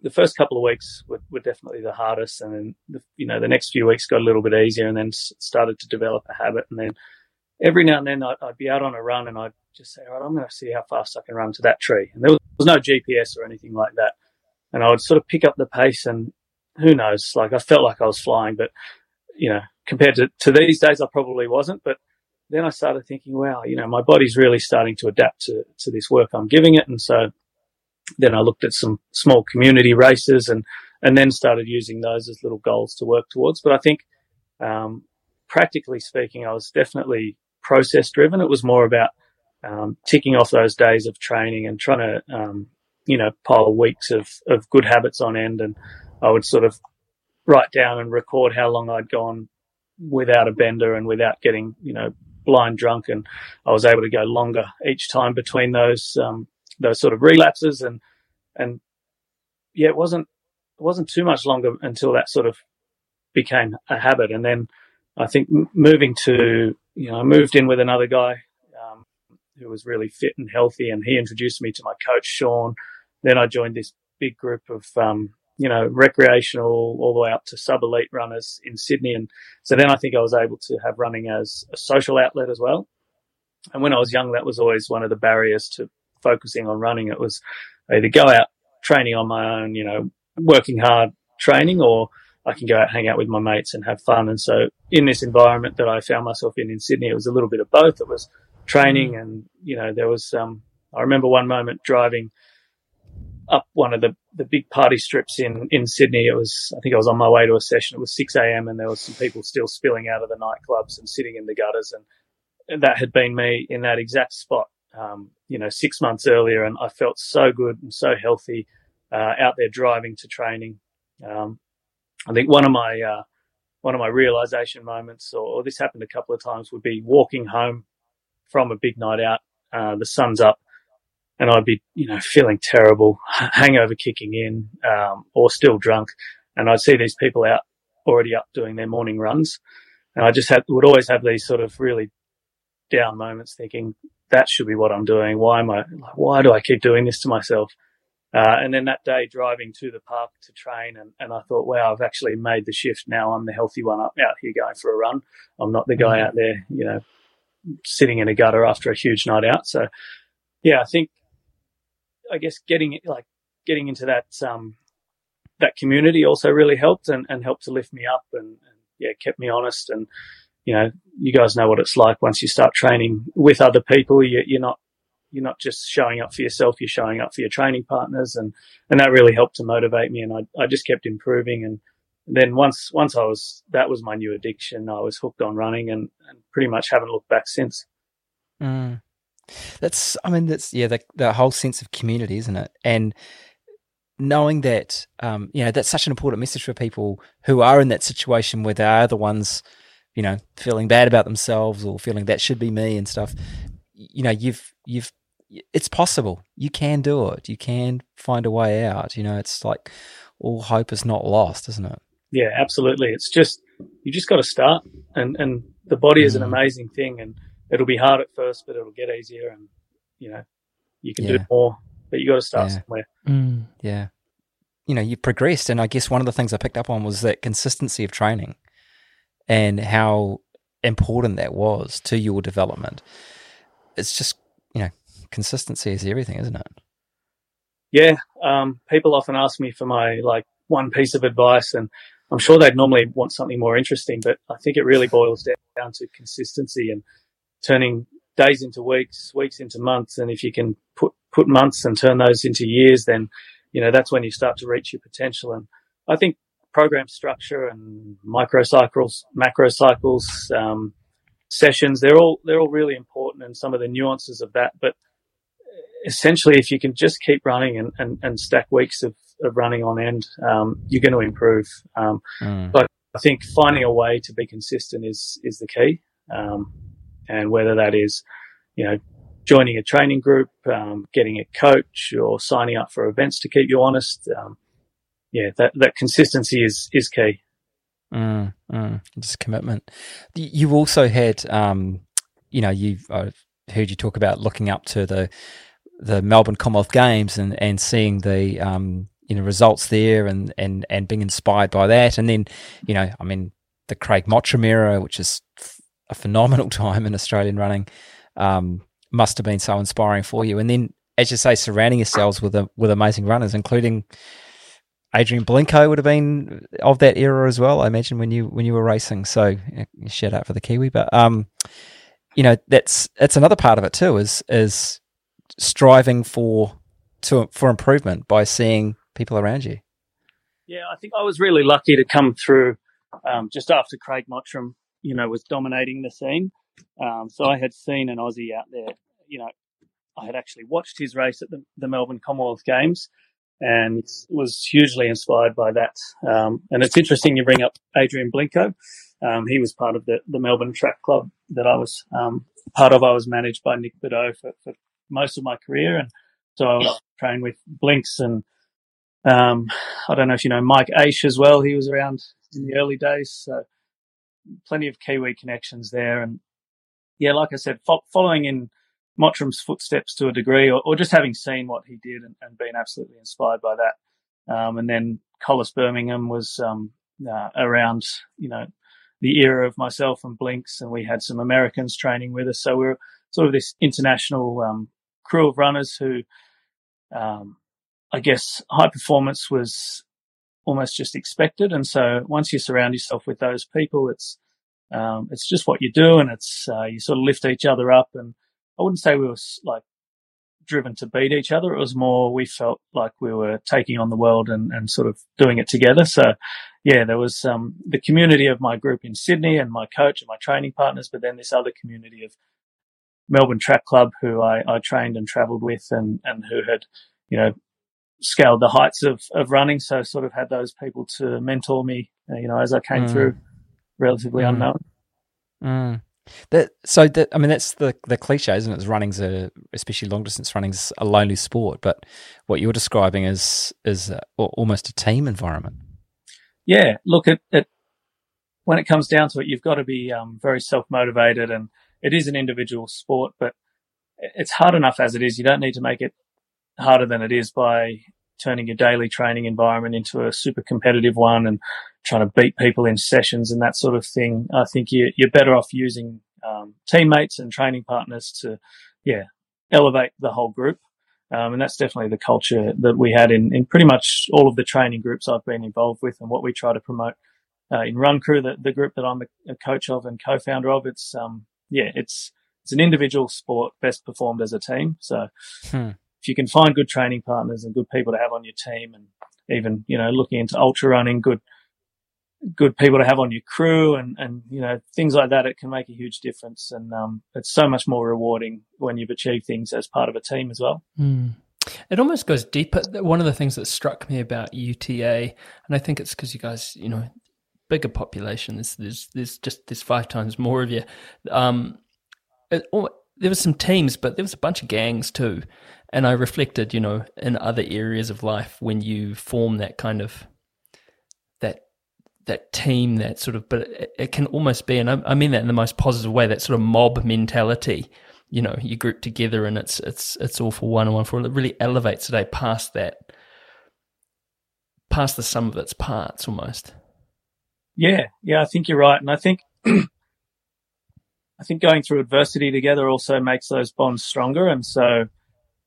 the first couple of weeks were, were definitely the hardest. And then, the, you know, the next few weeks got a little bit easier and then started to develop a habit. And then every now and then I'd, I'd be out on a run and I'd just say, all right, I'm going to see how fast I can run to that tree. And there was, there was no GPS or anything like that. And I would sort of pick up the pace and who knows, like I felt like I was flying, but you know, compared to, to these days, I probably wasn't. But then I started thinking, wow, you know, my body's really starting to adapt to, to this work I'm giving it. And so then I looked at some small community races and, and then started using those as little goals to work towards. But I think, um, practically speaking, I was definitely process driven. It was more about, um, ticking off those days of training and trying to, um, you know, pile weeks of, of good habits on end. And I would sort of write down and record how long I'd gone without a bender and without getting, you know, blind drunk. And I was able to go longer each time between those, um, those sort of relapses. And, and yeah, it wasn't, it wasn't too much longer until that sort of became a habit. And then I think moving to, you know, I moved in with another guy, um, who was really fit and healthy and he introduced me to my coach, Sean. Then I joined this big group of, um, you know, recreational all the way up to sub elite runners in Sydney. And so then I think I was able to have running as a social outlet as well. And when I was young, that was always one of the barriers to focusing on running. It was either go out training on my own, you know, working hard training, or I can go out, hang out with my mates and have fun. And so in this environment that I found myself in in Sydney, it was a little bit of both. It was training and, you know, there was, um, I remember one moment driving up one of the, the big party strips in, in Sydney. It was, I think I was on my way to a session. It was 6 a.m. and there was some people still spilling out of the nightclubs and sitting in the gutters. And that had been me in that exact spot, um, you know, six months earlier. And I felt so good and so healthy, uh, out there driving to training. Um, I think one of my, uh, one of my realization moments, or, or, this happened a couple of times, would be walking home from a big night out. Uh, the sun's up and I'd be, you know, feeling terrible, hangover kicking in, um, or still drunk. And I'd see these people out already up doing their morning runs. And I just had, would always have these sort of really down moments thinking that should be what I'm doing. Why am I, why do I keep doing this to myself? Uh, and then that day driving to the park to train and, and I thought, wow, I've actually made the shift now. I'm the healthy one up out here going for a run. I'm not the guy mm-hmm. out there, you know, sitting in a gutter after a huge night out. So yeah, I think I guess getting like getting into that um, that community also really helped and, and helped to lift me up and, and, yeah kept me honest. And you know you guys know what it's like once you start training with other people. You, you're not you're not just showing up for yourself you're showing up for your training partners. And and that really helped to motivate me. And I, I just kept improving. And then once once I was that was my new addiction. I was hooked on running and, and pretty much haven't looked back since. Mm. That's, I mean, that's yeah, the, the whole sense of community, isn't it? And knowing that, um, you know, that's such an important message for people who are in that situation where they are the ones, you know, feeling bad about themselves or feeling that should be me and stuff. You know, you've you've it's possible. You can do it. You can find a way out. You know, it's like all hope is not lost, isn't it? Yeah, absolutely. It's just you just got to start, and and the body mm. is an mm. amazing thing, and it'll be hard at first, but it'll get easier, and you know, you can yeah. do more. But you got to start yeah. somewhere. Mm. Yeah, you know, you've progressed, and I guess one of the things I picked up on was that consistency of training, and how important that was to your development. It's just you know, consistency is everything, isn't it? Yeah, um, people often ask me for my like one piece of advice, and I'm sure they'd normally want something more interesting, but I think it really boils down to consistency and turning days into weeks, weeks into months. And if you can put, put months and turn those into years, then, you know, that's when you start to reach your potential. And I think program structure and micro cycles, macro cycles, um, sessions, they're all, they're all really important and some of the nuances of that. But essentially, if you can just keep running and, and, and stack weeks of, of running on end, um, you're going to improve. Um, mm. but I think finding a way to be consistent is, is the key. Um, and whether that is, you know, joining a training group, um, getting a coach, or signing up for events to keep you honest. Um, yeah, that that consistency is is key. Mm, mm, just commitment. You also had, um, you know, you've I've heard you talk about looking up to the the Melbourne Commonwealth Games and and seeing the um, you know results there and and and being inspired by that, and then you know, I mean, the Craig Mottram era, which is a phenomenal time in Australian running. Um, must have been so inspiring for you. And then, as you say, surrounding yourselves with a, with amazing runners, including Adrian Blincoe would have been of that era as well. I imagine when you when you were racing. So shout out for the Kiwi, but um, you know that's that's another part of it too. Is is striving for to for improvement by seeing people around you. Yeah, I think I was really lucky to come through um, just after Craig Mottram you know, was dominating the scene. Um, so I had seen an Aussie out there, you know, I had actually watched his race at the, the Melbourne Commonwealth Games and was hugely inspired by that. Um, and it's interesting you bring up Adrian Blincoe. Um, he was part of the, the Melbourne Track Club that I was um, part of. I was managed by Nick Bideau for, for most of my career. And so I was trained with Blinks and um, I don't know if you know Mike Aish as well. He was around in the early days. So plenty of Kiwi connections there. And yeah, like I said, fo- following in Mottram's footsteps to a degree, or, or just having seen what he did and, and been absolutely inspired by that. Um, and then Collis Birmingham was um, uh, around, you know, the era of myself and Blinks, and we had some Americans training with us. So we are sort of this international um, crew of runners who, um, I guess, high performance was almost just expected. And so once you surround yourself with those people, it's um, it's just what you do, and it's uh, you sort of lift each other up. And I wouldn't say we were like driven to beat each other. It was more we felt like we were taking on the world and, and sort of doing it together. So, yeah, there was um, the community of my group in Sydney and my coach and my training partners, but then this other community of Melbourne Track Club who I, I trained and travelled with and, and who had, you know, scaled the heights of, of running. So sort of had those people to mentor me, uh, you know, as I came mm. through relatively mm. unknown. Mm. That so that I mean that's the the cliche, isn't it? Running's a especially long distance running's a lonely sport, but what you're describing is is a, almost a team environment. Yeah, look at it. When it comes down to it, you've got to be um, very self motivated, and it is an individual sport, but it's hard enough as it is. You don't need to make it harder than it is by turning your daily training environment into a super competitive one and trying to beat people in sessions and that sort of thing. I think you, are better off using um, teammates and training partners to, yeah, elevate the whole group. Um, and that's definitely the culture that we had in, in pretty much all of the training groups I've been involved with and what we try to promote uh, in Run Crew, the, the group that I'm a, coach of and co-founder of. It's, um, yeah, it's, it's an individual sport best performed as a team. So hmm. If you can find good training partners and good people to have on your team and even, you know, looking into ultra running, good, good people to have on your crew and, and, you know, things like that, it can make a huge difference. And, um, it's so much more rewarding when you've achieved things as part of a team as well. Mm. It almost goes deeper. One of the things that struck me about UTA, and I think it's because you guys, you know, bigger population. There's, there's, there's just, there's five times more of you. Um, it, there was some teams, but there was a bunch of gangs too. And I reflected, you know, in other areas of life when you form that kind of that that team, that sort of, but it, it can almost be, and I, I, mean that in the most positive way, that sort of mob mentality. You know, you group together and it's it's it's all for one and one for all. It really elevates today past that, past the sum of its parts, almost. Yeah, yeah, I think you're right, and I think I think going through adversity together also makes those bonds stronger, and so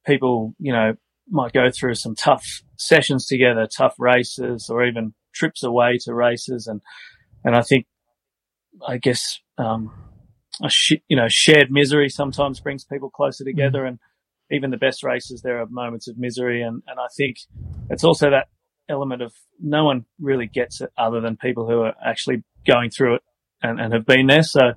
people, you know, might go through some tough sessions together, tough races, or even trips away to races, and and I think, I guess, um, a sh- you know, shared misery sometimes brings people closer together, mm. and even the best races, there are moments of misery, and and I think it's also that element of no one really gets it other than people who are actually going through it and, and have been there. So,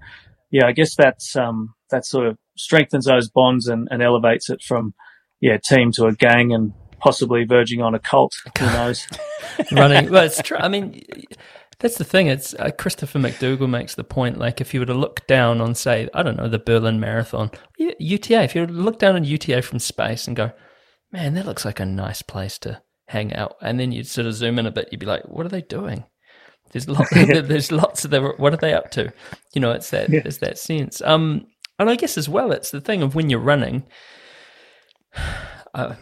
yeah, I guess that's um, that sort of strengthens those bonds and, and elevates it from yeah team to a gang and possibly verging on a cult. Who knows? Running. Well, it's true. I mean, that's the thing. It's uh, Christopher McDougall makes the point. Like, if you were to look down on, say, I don't know, the Berlin Marathon, UTA. If you were to look down on UTA from space and go, man, that looks like a nice place to hang out, and then you'd sort of zoom in a bit, you'd be like, what are they doing? There's lots. there's lots of them. What are they up to? You know, it's that. Yeah. It's that sense. Um, and I guess as well, it's the thing of when you're running. Uh,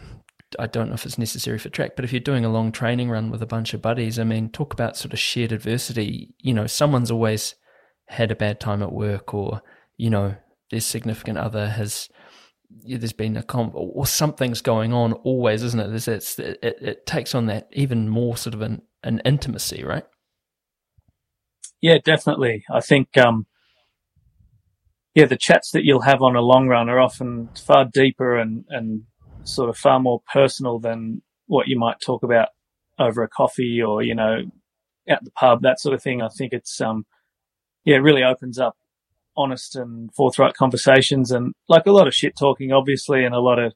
I don't know if it's necessary for track, but if you're doing a long training run with a bunch of buddies, I mean, talk about sort of shared adversity. You know, someone's always had a bad time at work, or you know, their significant other has. There's been a comp or something's going on always, isn't it? There's, it's, it, it takes on that even more sort of an, an intimacy, right? Yeah, definitely. I think, um, yeah, the chats that you'll have on a long run are often far deeper and, and sort of far more personal than what you might talk about over a coffee or, you know, at the pub, that sort of thing. I think it's, um, yeah, it really opens up honest and forthright conversations and like a lot of shit talking, obviously, and a lot of,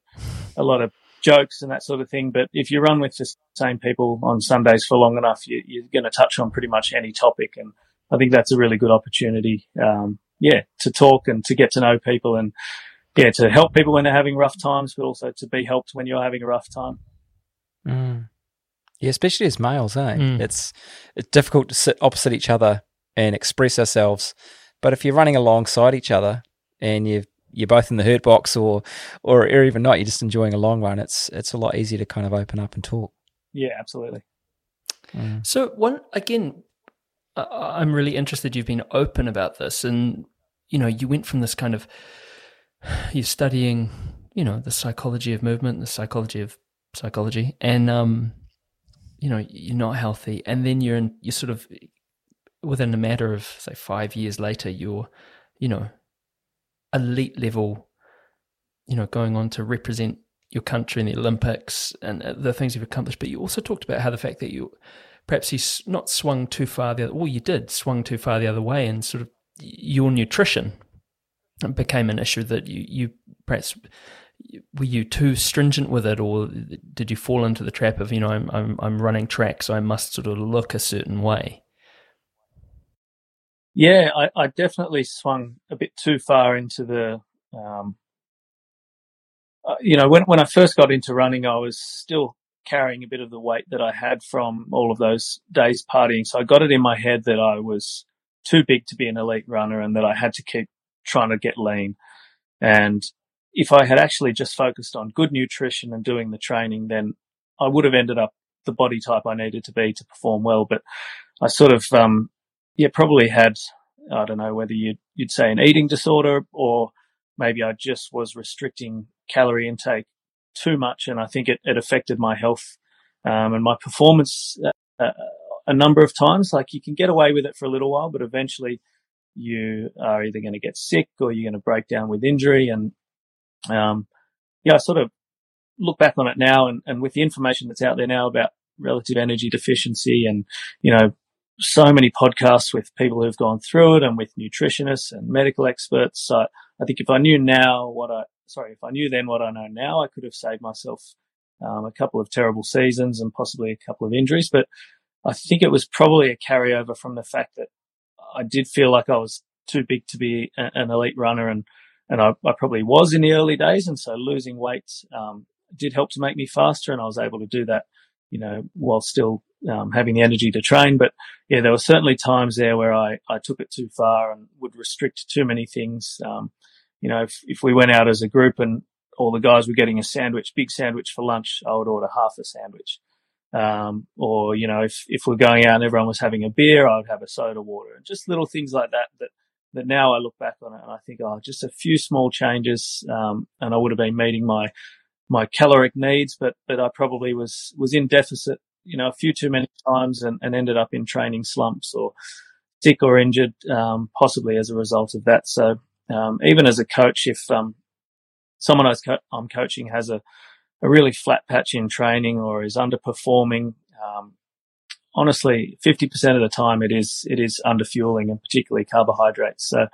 a lot of jokes and that sort of thing. But if you run with the same people on Sundays for long enough, you, are going to touch on pretty much any topic. And I think that's a really good opportunity. Um, yeah, to talk and to get to know people and, yeah, to help people when they're having rough times, but also to be helped when you're having a rough time. Mm. Yeah, especially as males, eh? Mm. It's it's difficult to sit opposite each other and express ourselves. But if you're running alongside each other and you you're both in the hurt box or, or or even not, you're just enjoying a long run. It's it's a lot easier to kind of open up and talk. Yeah, absolutely. Mm. So one again, I'm really interested. You've been open about this, and you know, you went from this kind of you're studying, you know, the psychology of movement, the psychology of psychology, and um, you know you're not healthy, and then you're in you're sort of within a matter of say five years later, you're you know elite level, you know, going on to represent your country in the Olympics and uh, the things you've accomplished. But you also talked about how the fact that you perhaps you not swung too far the other, well, you did swung too far the other way, and sort of your nutrition became an issue that you you perhaps were you too stringent with it, or did you fall into the trap of you know I'm I'm I'm running track, so I must sort of look a certain way? Yeah, I, I definitely swung a bit too far into the. Um, uh, you know, when when I first got into running, I was still carrying a bit of the weight that I had from all of those days partying. So I got it in my head that I was too big to be an elite runner and that I had to keep trying to get lean. And if I had actually just focused on good nutrition and doing the training, then I would have ended up the body type I needed to be to perform well. But I sort of, um, yeah, probably had, I don't know whether you'd, you'd say an eating disorder or maybe I just was restricting calorie intake too much. And I think it, it affected my health, um, and my performance uh, uh, a number of times. Like you can get away with it for a little while, but eventually you are either going to get sick or you're going to break down with injury. And um, yeah, I sort of look back on it now and, and with the information that's out there now about relative energy deficiency and, you know, so many podcasts with people who've gone through it and with nutritionists and medical experts. So I think if I knew now what I, sorry, if I knew then what I know now, I could have saved myself um, a couple of terrible seasons and possibly a couple of injuries. But I think it was probably a carryover from the fact that I did feel like I was too big to be a, an elite runner and and I, I, probably was in the early days. And so losing weight um, did help to make me faster, and I was able to do that, you know, while still um, having the energy to train. But yeah, there were certainly times there where I, I took it too far and would restrict too many things. Um, you know, if, if we went out as a group and all the guys were getting a sandwich, big sandwich for lunch, I would order half a sandwich. Um, or, you know, if, if we're going out and everyone was having a beer, I would have a soda water and just little things like that that that now I look back on it and I think, oh, just a few small changes, um, and I would have been meeting my my caloric needs, but but I probably was was in deficit, you know, a few too many times, and, and ended up in training slumps or sick or injured, um, possibly as a result of that. So um, even as a coach, if um, someone I'm coaching has a a really flat patch in training or is underperforming, um, honestly, 50% of the time it is, it is underfueling and particularly carbohydrates. So,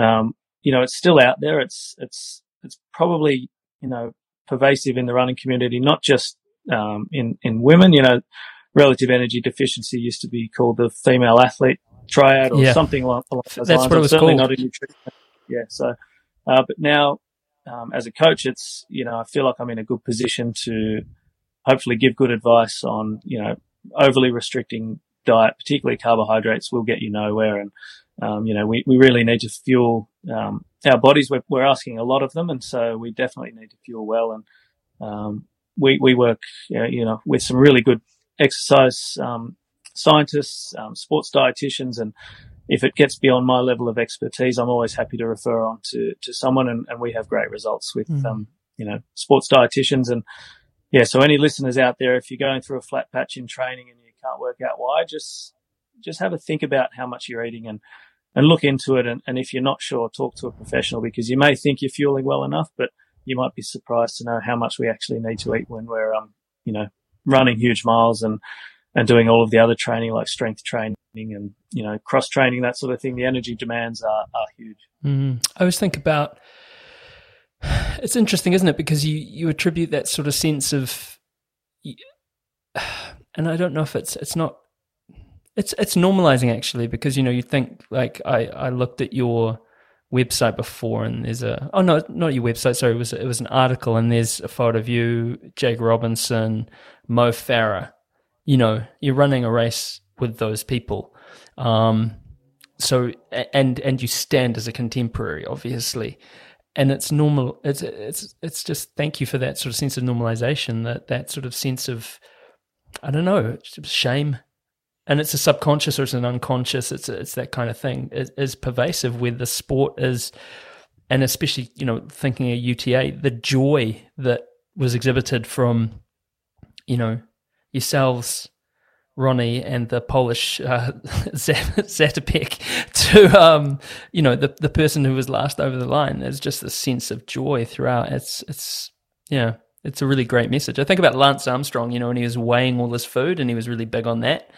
um, you know, it's still out there. It's, it's, it's probably, you know, pervasive in the running community, not just, um, in, in women, you know, relative energy deficiency used to be called the female athlete triad or yeah. something along, along those That's lines. what it was called. not in nutrition. Yeah. So, uh, but now, um, as a coach, it's, you know, I feel like I'm in a good position to hopefully give good advice on, you know, overly restricting diet, particularly carbohydrates, will get you nowhere. And, um, you know, we, we really need to fuel um, our bodies. We're, we're asking a lot of them. And so we definitely need to fuel well. And um, we, we work, you know, with some really good exercise um, scientists, um, sports dietitians. And if it gets beyond my level of expertise, I'm always happy to refer on to, to someone. And, and we have great results with, mm. you know, sports dietitians and, yeah, so any listeners out there, if you're going through a flat patch in training and you can't work out why, just just have a think about how much you're eating and and look into it. And, and if you're not sure, talk to a professional because you may think you're fueling well enough, but you might be surprised to know how much we actually need to eat when we're um you know running huge miles and and doing all of the other training like strength training and you know cross training that sort of thing. The energy demands are are huge. Mm. I always think about it's interesting, isn't it? Because you you attribute that sort of sense of, and I don't know if it's it's not, it's it's normalizing actually because you know you think like I I looked at your website before and there's a oh no not your website sorry it was it was an article and there's a photo of you Jake Robinson Mo Farah you know you're running a race with those people. Um so and and you stand as a contemporary obviously. And it's normal it's it's it's just thank you for that sort of sense of normalization that that sort of sense of i don't know shame. And it's a subconscious or it's an unconscious it's it's that kind of thing is, is pervasive where the sport is and especially you know thinking of UTA the joy that was exhibited from you know yourselves, Ronnie, and the Polish uh, Zatopek to um, you know the the person who was last over the line. There's just a sense of joy throughout. It's it's yeah, it's a really great message. I think about Lance Armstrong, you know, when he was weighing all his food and he was really big on that.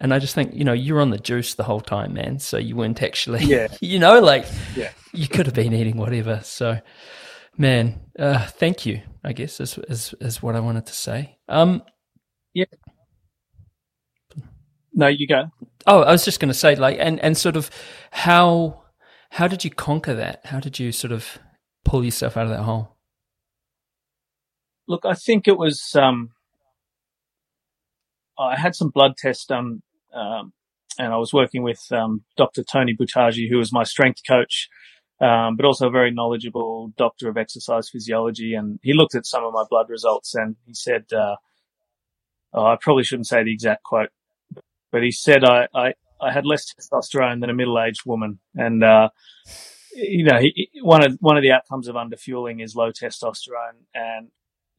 And I just think, you know, you're on the juice the whole time, man. So you weren't actually, Yeah. you know, like Yeah. you could have been eating whatever. So, man, uh, thank you. I guess is, is is what I wanted to say. Um, No, you go. oh, I was just going to say, like, and and sort of how how did you conquer that? How did you sort of pull yourself out of that hole? Look, I think it was. Um, I had some blood tests done, um, and I was working with um, Dr. Tony Boutagy, who was my strength coach, um, but also a very knowledgeable doctor of exercise physiology. And he looked at some of my blood results, and he said, uh, oh, "I probably shouldn't say the exact quote, but he said I, I, I had less testosterone than a middle-aged woman, and uh, you know, he, one of one of the outcomes of underfueling is low testosterone. And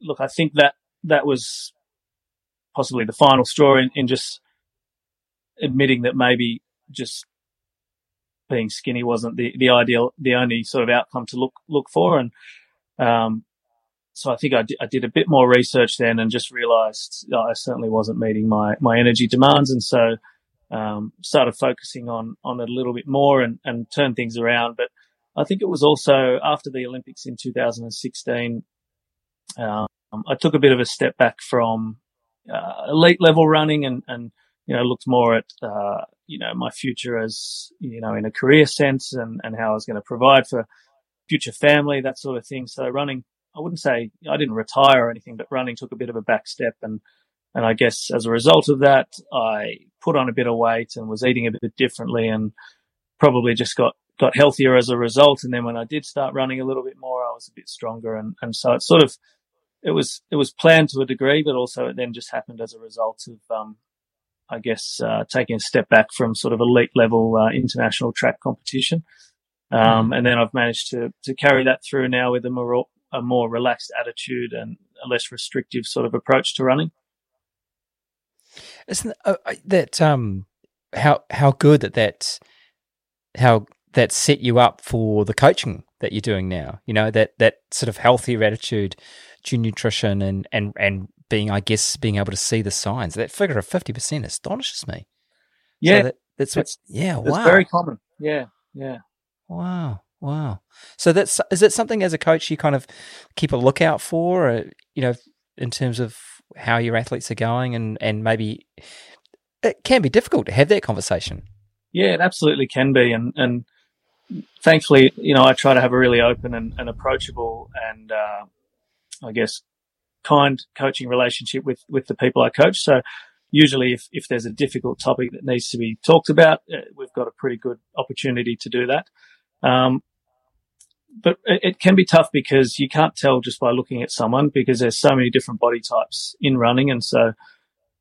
look, I think that that was possibly the final straw in, in just admitting that maybe just being skinny wasn't the, the ideal, the only sort of outcome to look look for. And um, so I think I did, did a bit more research then and just realised I certainly wasn't meeting my my energy demands, and so um, started focusing on on it a little bit more and and turned things around. But I think it was also after the Olympics in 2016. Um, I took a bit of a step back from uh, elite level running and, and, you know, looked more at, uh, you know, my future as, you know, in a career sense and, and how I was going to provide for future family, that sort of thing. So running, I wouldn't say I didn't retire or anything, but running took a bit of a back step. And, and I guess as a result of that, I put on a bit of weight and was eating a bit differently and probably just got, got healthier as a result. And then when I did start running a little bit more, I was a bit stronger. And, and so it sort of, it was, it was planned to a degree, but also it then just happened as a result of, um, I guess, uh, taking a step back from sort of elite level, uh, international track competition. Um, and then I've managed to, to carry that through now with the more, a more relaxed attitude and a less restrictive sort of approach to running. Isn't uh, that um how how good that that how that set you up for the coaching that you're doing now? You know that that sort of healthier attitude, to nutrition, and and and being, I guess, being able to see the signs. That figure of fifty percent astonishes me. Yeah. so that, that's what. It's- Yeah, It's wow, very common. Yeah. Yeah. wow, wow. So that's is it something as a coach you kind of keep a lookout for, or, you know, in terms of how your athletes are going, and and maybe it can be difficult to have that conversation. Yeah, it absolutely can be. And, and thankfully, you know, I try to have a really open and, and approachable and, uh, I guess, kind coaching relationship with, with the people I coach. So usually if, if there's a difficult topic that needs to be talked about, uh, we've got a pretty good opportunity to do that. Um, but it, it can be tough because you can't tell just by looking at someone because there's so many different body types in running. And so,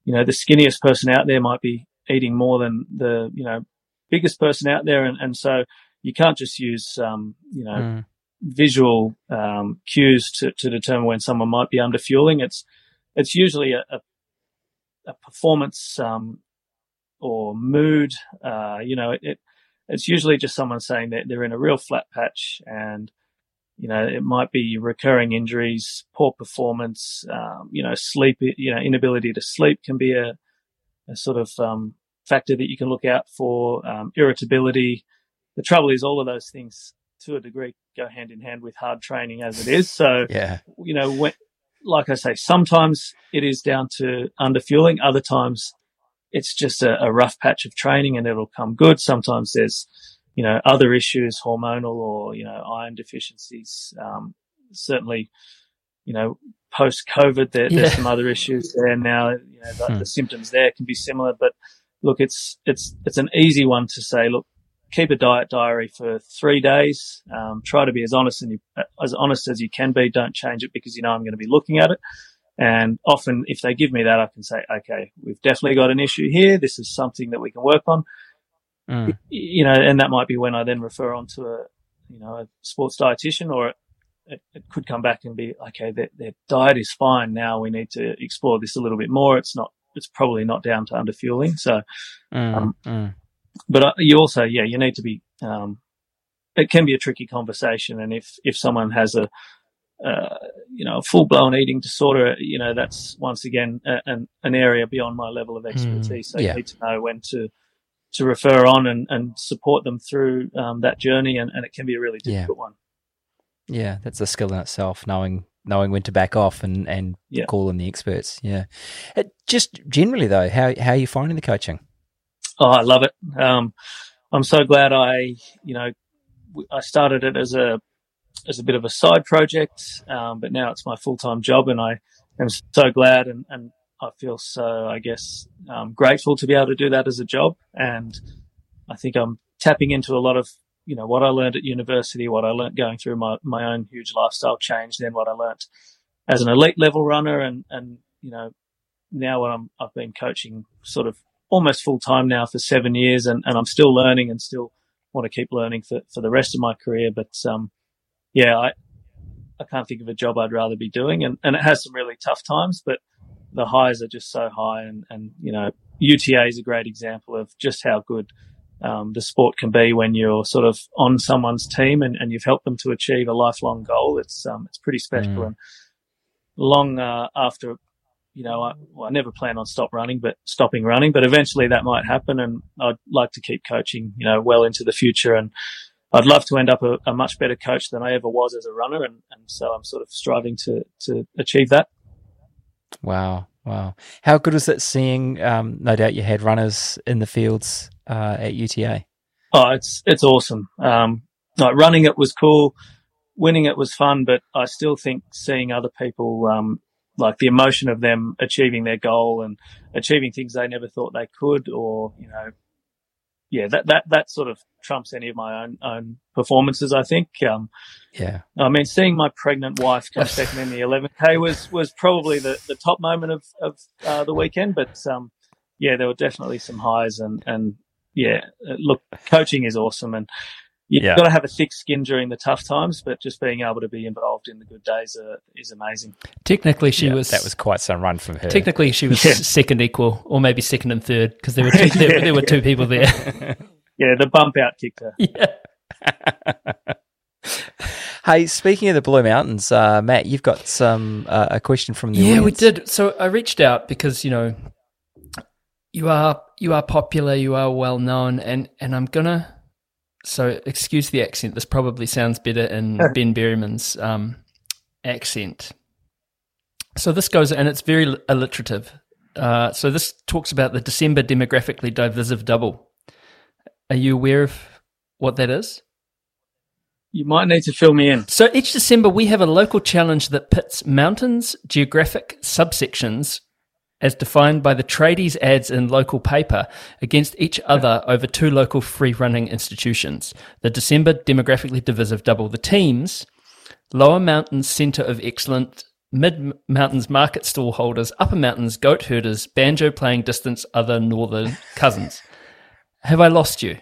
you know, the skinniest person out there might be eating more than the, you know, biggest person out there. And, and so you can't just use, um, you know, Mm. visual, um, cues to, to determine when someone might be under fueling. It's, it's usually a, a, a performance, um, or mood. Uh, you know, it, it, it's usually just someone saying that they're in a real flat patch and, you know, it might be recurring injuries, poor performance, um, you know, sleep, you know, inability to sleep can be a, a sort of, um, factor that you can look out for, um, irritability. The trouble is all of those things to a degree go hand in hand with hard training as it is. So, Yeah, you know, when, like I say, sometimes it is down to underfueling. Other times it's just a, a rough patch of training and it'll come good. Sometimes there's, you know, other issues, hormonal or, you know, iron deficiencies. Um, certainly, you know, post COVID, there, Yeah. there's some other issues there now. You know, the, Hmm. the symptoms there can be similar, but look, it's, it's, it's an easy one to say, look, keep a diet diary for three days. Um, try to be as honest and you, as honest as you can be. Don't change it because you know I'm going to be looking at it. And often, if they give me that, I can say, okay, we've definitely got an issue here. This is something that we can work on. Mm. You know, and that might be when I then refer on to a, you know, a sports dietitian or it, it could come back and be okay. Their, their diet is fine now. We need to explore this a little bit more. It's not. It's probably not down to underfueling. So, Mm, Um, mm. but uh, you also, yeah, you need to be. Um, it can be a tricky conversation, and if if someone has a uh, you know, a full blown eating disorder, you know, that's once again a, an, an area beyond my level of expertise. so yeah. you need to know when to, to refer on and, and support them through um, that journey. And, and it can be a really Yeah. difficult one. Yeah, that's a skill in itself, knowing knowing when to back off and and Yeah. call in the experts. Yeah, it, just generally though, how how are you finding the coaching? Oh, I love it. Um, I'm so glad I, you know, I started it as a, as a bit of a side project, um, but now it's my full time job, and I am so glad and, and I feel so, I guess, um, grateful to be able to do that as a job. And I think I'm tapping into a lot of, you know, what I learned at university, what I learned going through my, my own huge lifestyle change, then what I learned as an elite level runner, and and you know, now what I'm I've been coaching sort of almost full time now for seven years, and, and I'm still learning and still want to keep learning for, for the rest of my career. But um, yeah, I I can't think of a job I'd rather be doing, and, and it has some really tough times, but the highs are just so high, and and you know UTA is a great example of just how good. Um, the sport can be when you're sort of on someone's team and, and you've helped them to achieve a lifelong goal. It's um, it's pretty special. Mm. And long uh, after you know, I, well, I never plan on stop running, but stopping running, but eventually that might happen. And I'd like to keep coaching, you know, well into the future. And I'd love to end up a, a much better coach than I ever was as a runner. And, and so I'm sort of striving to, to achieve that. Wow, wow, how good was it seeing? Um, no doubt you had runners in the fields uh, at UTA. Oh, it's, it's awesome. Um, like running it was cool. Winning it was fun, but I still think seeing other people, um, like the emotion of them achieving their goal and achieving things they never thought they could, or you know, yeah, that that that sort of trumps any of my own own performances. I think. Um, Yeah, I mean, seeing my pregnant wife come second in the 11k was was probably the, the top moment of of uh, the weekend. But um, yeah, there were definitely some highs, and and yeah, look, coaching is awesome, and you've Yeah. got to have a thick skin during the tough times. But just being able to be involved in the good days uh, is amazing. Technically, she Yeah, was. that was quite some run from her. Technically, she was Yeah. second equal, or maybe second and third, because there were two, there, there were two people there. Yeah, the bump out kicked her. yeah. Hey, speaking of the Blue Mountains, uh, Matt, you've got some uh, a question from the Yeah, we did. So I reached out because you know you are you are popular, you are well known, and and I'm gonna. So excuse the accent. This probably sounds better in Ben Berryman's um, accent. So this goes, and it's very alliterative. Uh, so this talks about the December demographically divisive double. Are you aware of what that is? You might need to fill me in. So each December, we have a local challenge that pits mountains, geographic subsections, as defined by the tradies' ads in local paper, against each other over two local free running institutions. The December demographically divisive double. The teams Lower Mountains Centre of Excellence, Mid Mountains Market Stall Holders, Upper Mountains Goat Herders, Banjo Playing Distance, Other Northern Cousins. Have I lost you?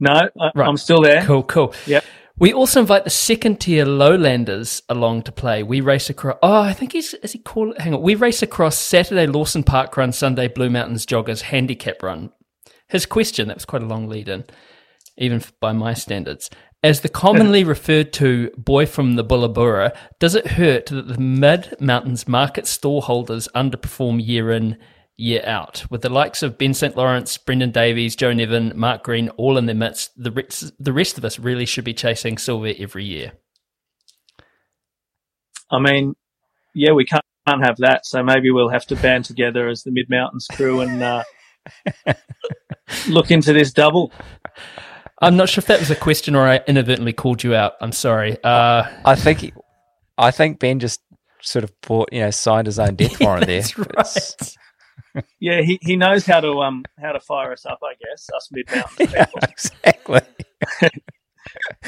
No, I, Right. I'm still there. Cool, cool. Yep. We also invite the second tier lowlanders along to play. We race across. Oh, I think he's is he called? Hang on. We race across Saturday Lawson Park Run, Sunday Blue Mountains Joggers Handicap Run. His question that was quite a long lead in, even by my standards. As the commonly referred to boy from the Bullaburra, does it hurt that the mid mountains market stall holders underperform year in, year out? With the likes of Ben St. Lawrence, Brendan Davies, Joe Nevin, Mark Green all in their midst, the rest, the rest of us really should be chasing silver every year. I mean, yeah, we can't, can't have that. So maybe we'll have to band together as the Mid Mountains crew and uh, look into this double. I'm not sure if that was a question or I inadvertently called you out. I'm sorry. Uh, I think I think Ben just sort of bought, you know, signed his own death warrant there. that's It's- right. Yeah, he, he knows how to um how to fire us up. I guess us Mid Mountains yeah, people. exactly.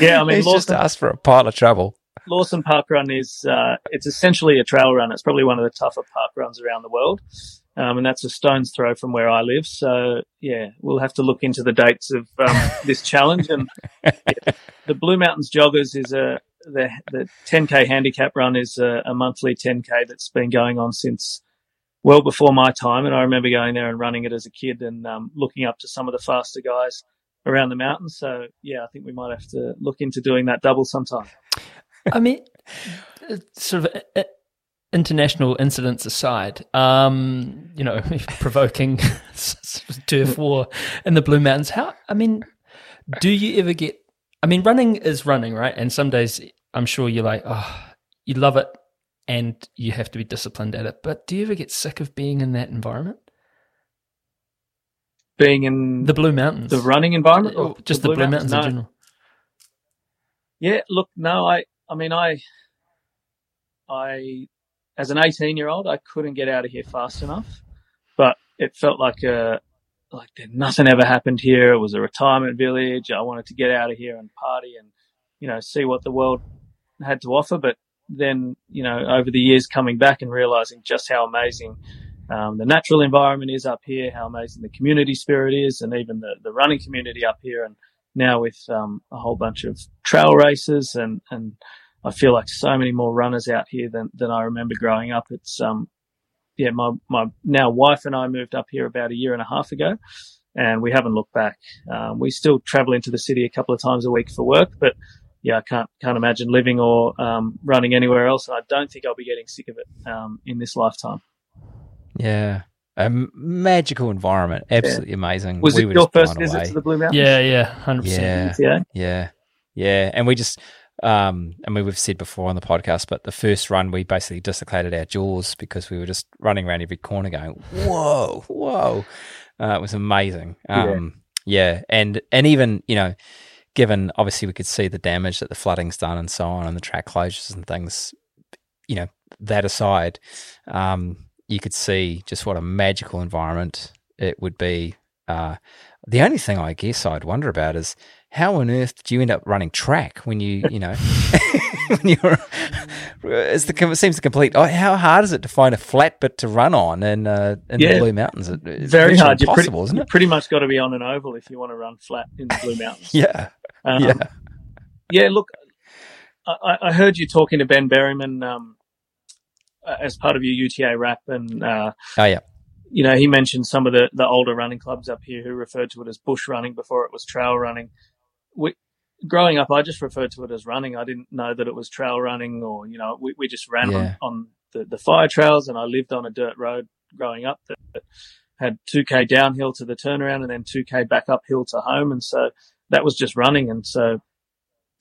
Yeah, I mean He's just Lawson, asked for a pile of trouble. Lawson Park Run is uh, it's essentially a trail run. It's probably one of the tougher park runs around the world, um, and that's a stone's throw from where I live. So yeah, we'll have to look into the dates of um, this challenge. And yeah, the Blue Mountains Joggers is a the the 10k handicap run is a, a monthly 10k that's been going on since well before my time, and I remember going there and running it as a kid and um, looking up to some of the faster guys around the mountains. So yeah, I think we might have to look into doing that double sometime. I mean, uh, sort of uh, international incidents aside, um, you know, provoking turf war in the Blue Mountains. How? I mean, do you ever get? I mean, running is running, right? And some days, I'm sure you're like, oh, you love it, and you have to be disciplined at it. But do you ever get sick of being in that environment? Being in the Blue Mountains, the running environment, oh, oh, or just the Blue, Blue Mountains, Mountains, in general. Yeah, look, no, I, I mean, I, I as an 18 year old, I couldn't get out of here fast enough, but it felt like a, like nothing ever happened here. It was a retirement village. I wanted to get out of here and party and, you know, see what the world had to offer. But then, you know, over the years coming back and realizing just how amazing um, the natural environment is up here, how amazing the community spirit is, and even the, the running community up here. And now with um, a whole bunch of trail races and, and I feel like so many more runners out here than, than I remember growing up. It's, um, yeah, my, my now wife and I moved up here about a year and a half ago and we haven't looked back. Um, we still travel into the city a couple of times a week for work, but yeah, I can't, can't imagine living or, um, running anywhere else. And I don't think I'll be getting sick of it, um, in this lifetime. Yeah. A magical environment. Absolutely yeah. amazing. Was we it your first visit away. to the Blue Mountains? Yeah, yeah, 100%. Yeah. Yeah. Yeah. Yeah. And we just, um, I mean, we've said before on the podcast, but the first run we basically dislocated our jaws because we were just running around every corner, going, "Whoa, whoa!" Uh, it was amazing. Um, yeah. yeah, and and even you know, given obviously we could see the damage that the flooding's done and so on, and the track closures and things. You know, that aside, um, you could see just what a magical environment it would be. Uh, the only thing I guess I'd wonder about is how on earth do you end up running track when you, you know, when you're, it's the, it seems to complete, oh, how hard is it to find a flat bit to run on in, uh, in yeah, the Blue Mountains? It's very hard. You're pretty, isn't it? pretty much got to be on an oval if you want to run flat in the Blue Mountains. yeah. Um, yeah. Yeah. Look, I, I, heard you talking to Ben Berryman, um, as part of your UTA wrap and, uh, oh, yeah you know, he mentioned some of the, the older running clubs up here who referred to it as bush running before it was trail running we, growing up, I just referred to it as running. I didn't know that it was trail running or, you know, we, we just ran yeah. on, on the, the fire trails and I lived on a dirt road growing up that, that had 2k downhill to the turnaround and then 2k back uphill to home. And so that was just running. And so,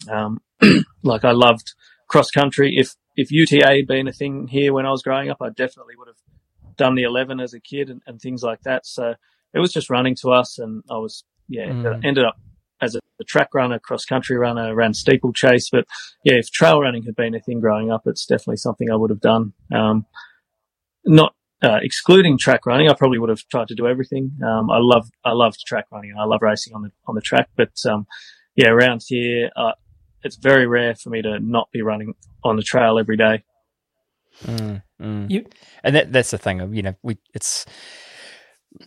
um, like I loved cross country. If, if UTA had been a thing here when I was growing up, I definitely would have done the 11 as a kid and, and things like that. So it was just running to us and I was, yeah, mm. ended up as a, a track runner, cross country runner, ran steeplechase. But yeah, if trail running had been a thing growing up, it's definitely something I would have done. Um, not uh, excluding track running, I probably would have tried to do everything. Um, I love I loved track running. I love racing on the on the track, but um, yeah, around here, uh, it's very rare for me to not be running on the trail every day. Mm, mm. You, and that that's the thing. You know, we it's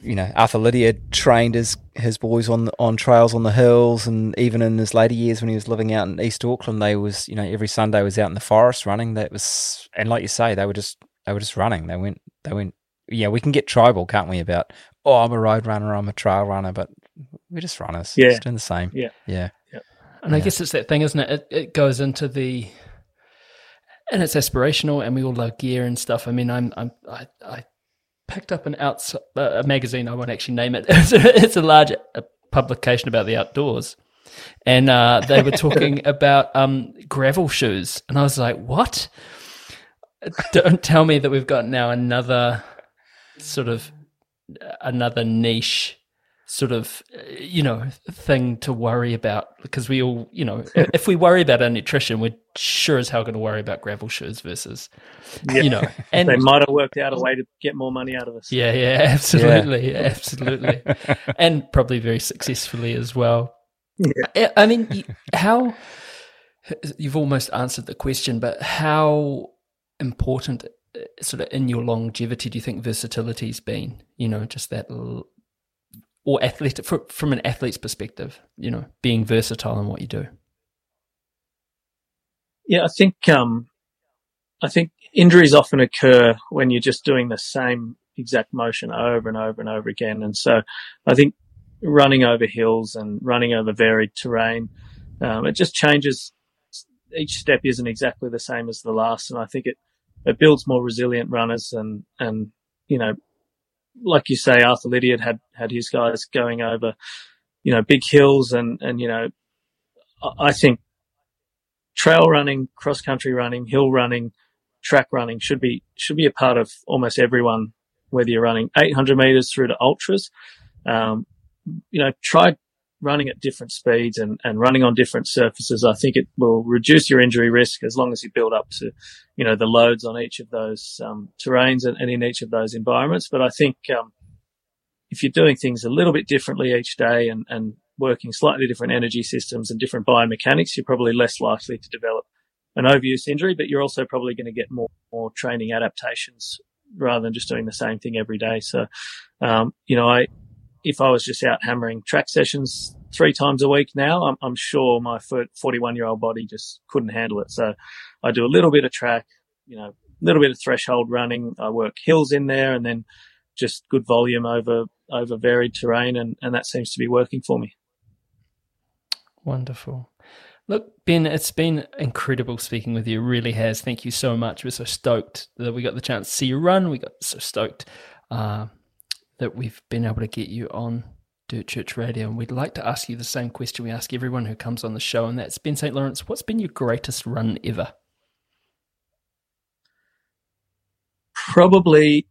you know, Arthur Lydiard trained his his boys on on trails on the hills, and even in his later years when he was living out in East Auckland, they was you know every Sunday was out in the forest running. That was, and like you say, they were just they were just running. They went they went. Yeah, we can get tribal, can't we? About oh, I'm a road runner, I'm a trail runner, but we're just runners. Yeah, just doing the same. Yeah, yeah. yeah. And I guess it's that thing, isn't it? It, it goes into the and it's aspirational, and we all love gear and stuff. I mean, I'm, I'm, I, I picked up an outs uh, a magazine. I won't actually name it. It's a, it's a large uh, publication about the outdoors, and uh, they were talking about um, gravel shoes, and I was like, "What? Don't tell me that we've got now another sort of another niche sort of you know thing to worry about because we all you know if we worry about our nutrition we're sure as hell going to worry about gravel shoes versus you know and they might have worked out a way to get more money out of us yeah yeah absolutely yeah. absolutely and probably very successfully as well yeah. i mean how you've almost answered the question but how important uh, sort of in your longevity do you think versatility's been you know just that or athletic from an athlete's perspective, you know, being versatile in what you do? Yeah, I think um, I think injuries often occur when you're just doing the same exact motion over and over and over again, and so I think running over hills and running over varied terrain, um, it just changes. Each step isn't exactly the same as the last, and I think it it builds more resilient runners and and you know, like you say, Arthur Lydiard had had his guys going over, you know, big hills and and you know, I think trail running, cross country running, hill running, track running should be should be a part of almost everyone, whether you're running 800 meters through to ultras. Um, you know, try running at different speeds and, and running on different surfaces. I think it will reduce your injury risk as long as you build up to, you know, the loads on each of those um, terrains and, and, in each of those environments. But I think um, if you're doing things a little bit differently each day and, and working slightly different energy systems and different biomechanics, you're probably less likely to develop an overuse injury, but you're also probably going to get more, more training adaptations rather than just doing the same thing every day. So, um, you know, I, if I was just out hammering track sessions three times a week now, I'm, I'm sure my 41 year old body just couldn't handle it. So I do a little bit of track, you know, a little bit of threshold running. I work hills in there and then just good volume over, over varied terrain. And, and that seems to be working for me. Wonderful. Look, Ben, it's been incredible speaking with you. It really has. Thank you so much. We're so stoked that we got the chance to see you run. We got so stoked uh, that we've been able to get you on Dirt Church Radio. And we'd like to ask you the same question we ask everyone who comes on the show, and that's Ben St. Lawrence, what's been your greatest run ever? Probably,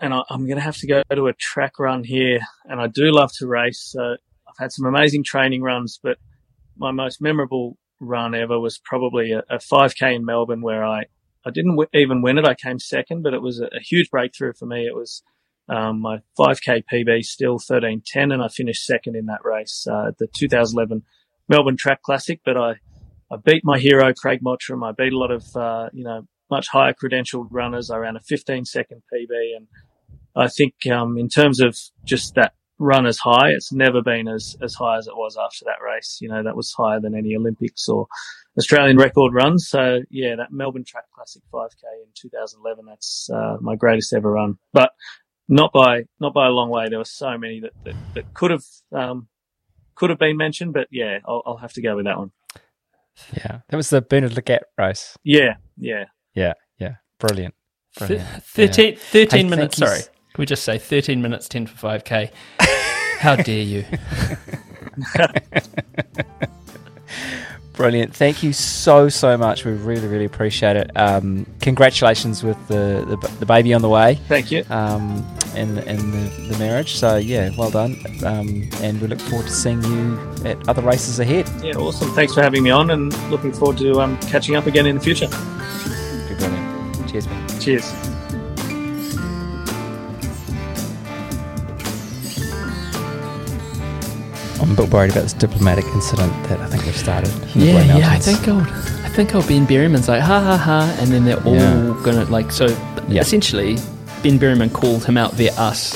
and I, am going to have to go to a track run here, and I do love to race. So I've had some amazing training runs, but my most memorable run ever was probably a, a 5K in Melbourne where I, I didn't w- even win it. I came second, but it was a, a huge breakthrough for me. It was um, my 5K PB still 13.10, and I finished second in that race uh, the 2011 Melbourne Track Classic. But I, I beat my hero Craig Mottram. I beat a lot of uh, you know much higher credentialed runners. I ran a 15 second PB, and I think um, in terms of just that run as high, it's never been as as high as it was after that race. You know that was higher than any Olympics or Australian record run. So yeah, that Melbourne Track Classic 5K in 2011, that's uh, my greatest ever run. But not by not by a long way. There were so many that that, that could have um, could have been mentioned, but yeah, I'll, I'll, have to go with that one. Yeah, that was the Bernard Lagat race. Yeah, yeah, yeah, yeah. Brilliant. Brilliant. Th- 13, yeah. 13 hey, minutes. Sorry, can we just say thirteen minutes, ten for five k? How dare you? Brilliant. Thank you so, so much. We really, really appreciate it. Um, congratulations with the, the, the, baby on the way. Thank you. Um, and and the, the marriage. So, yeah, well done. Um, and we look forward to seeing you at other races ahead. Yeah, awesome. Thanks for having me on and looking forward to um, catching up again in the future. Good, brilliant. Cheers, man. Cheers. I'm a bit worried about this diplomatic incident that I think we've started. yeah, yeah. I think I'll, I think I'll Ben Berryman's like ha ha ha, and then they're all yeah. gonna like so. Yeah. Essentially, Ben Berryman called him out via us,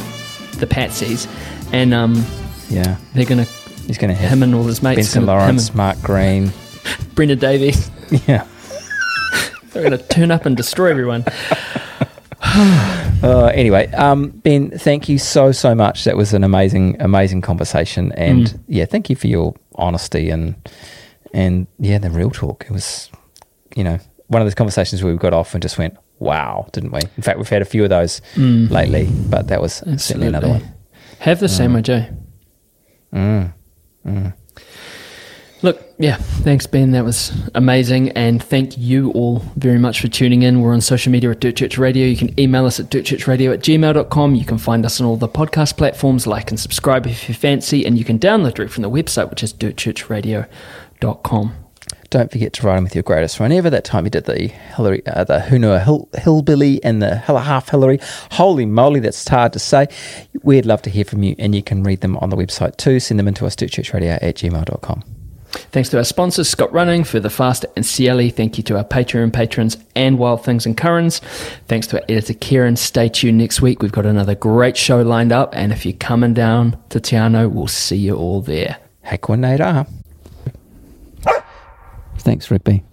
the Patsies, and um, yeah, they're gonna he's gonna hit him and all his mates, Ben St. Lawrence, and, Mark Green, Brendan Davies. Yeah, they're gonna turn up and destroy everyone. Uh, anyway, um, Ben, thank you so so much. That was an amazing amazing conversation, and mm. yeah, thank you for your honesty and and yeah, the real talk. It was, you know, one of those conversations where we got off and just went, "Wow," didn't we? In fact, we've had a few of those mm. lately, but that was Absolutely. certainly another one. Have the same. Joe. Mm. Mm. Look, yeah, thanks, Ben. That was amazing. And thank you all very much for tuning in. We're on social media at Dirt Church Radio. You can email us at dirtchurchradio at gmail.com. You can find us on all the podcast platforms, like and subscribe if you fancy. And you can download direct from the website, which is dirtchurchradio.com. Don't forget to write in with your greatest run ever. That time you did the Hillary, uh, the Hunua Hill, Hillbilly and the Half Hillary. Holy moly, that's hard to say. We'd love to hear from you, and you can read them on the website too. Send them into us, dirtchurchradio at gmail.com. Thanks to our sponsors, Scott Running, for the Fast and Cieli. Thank you to our Patreon patrons and Wild Things and CurraNZ. Thanks to our editor, Kieran. Stay tuned next week. We've got another great show lined up. And if you're coming down to Te we'll see you all there. Hakwanera. Thanks, Rigby.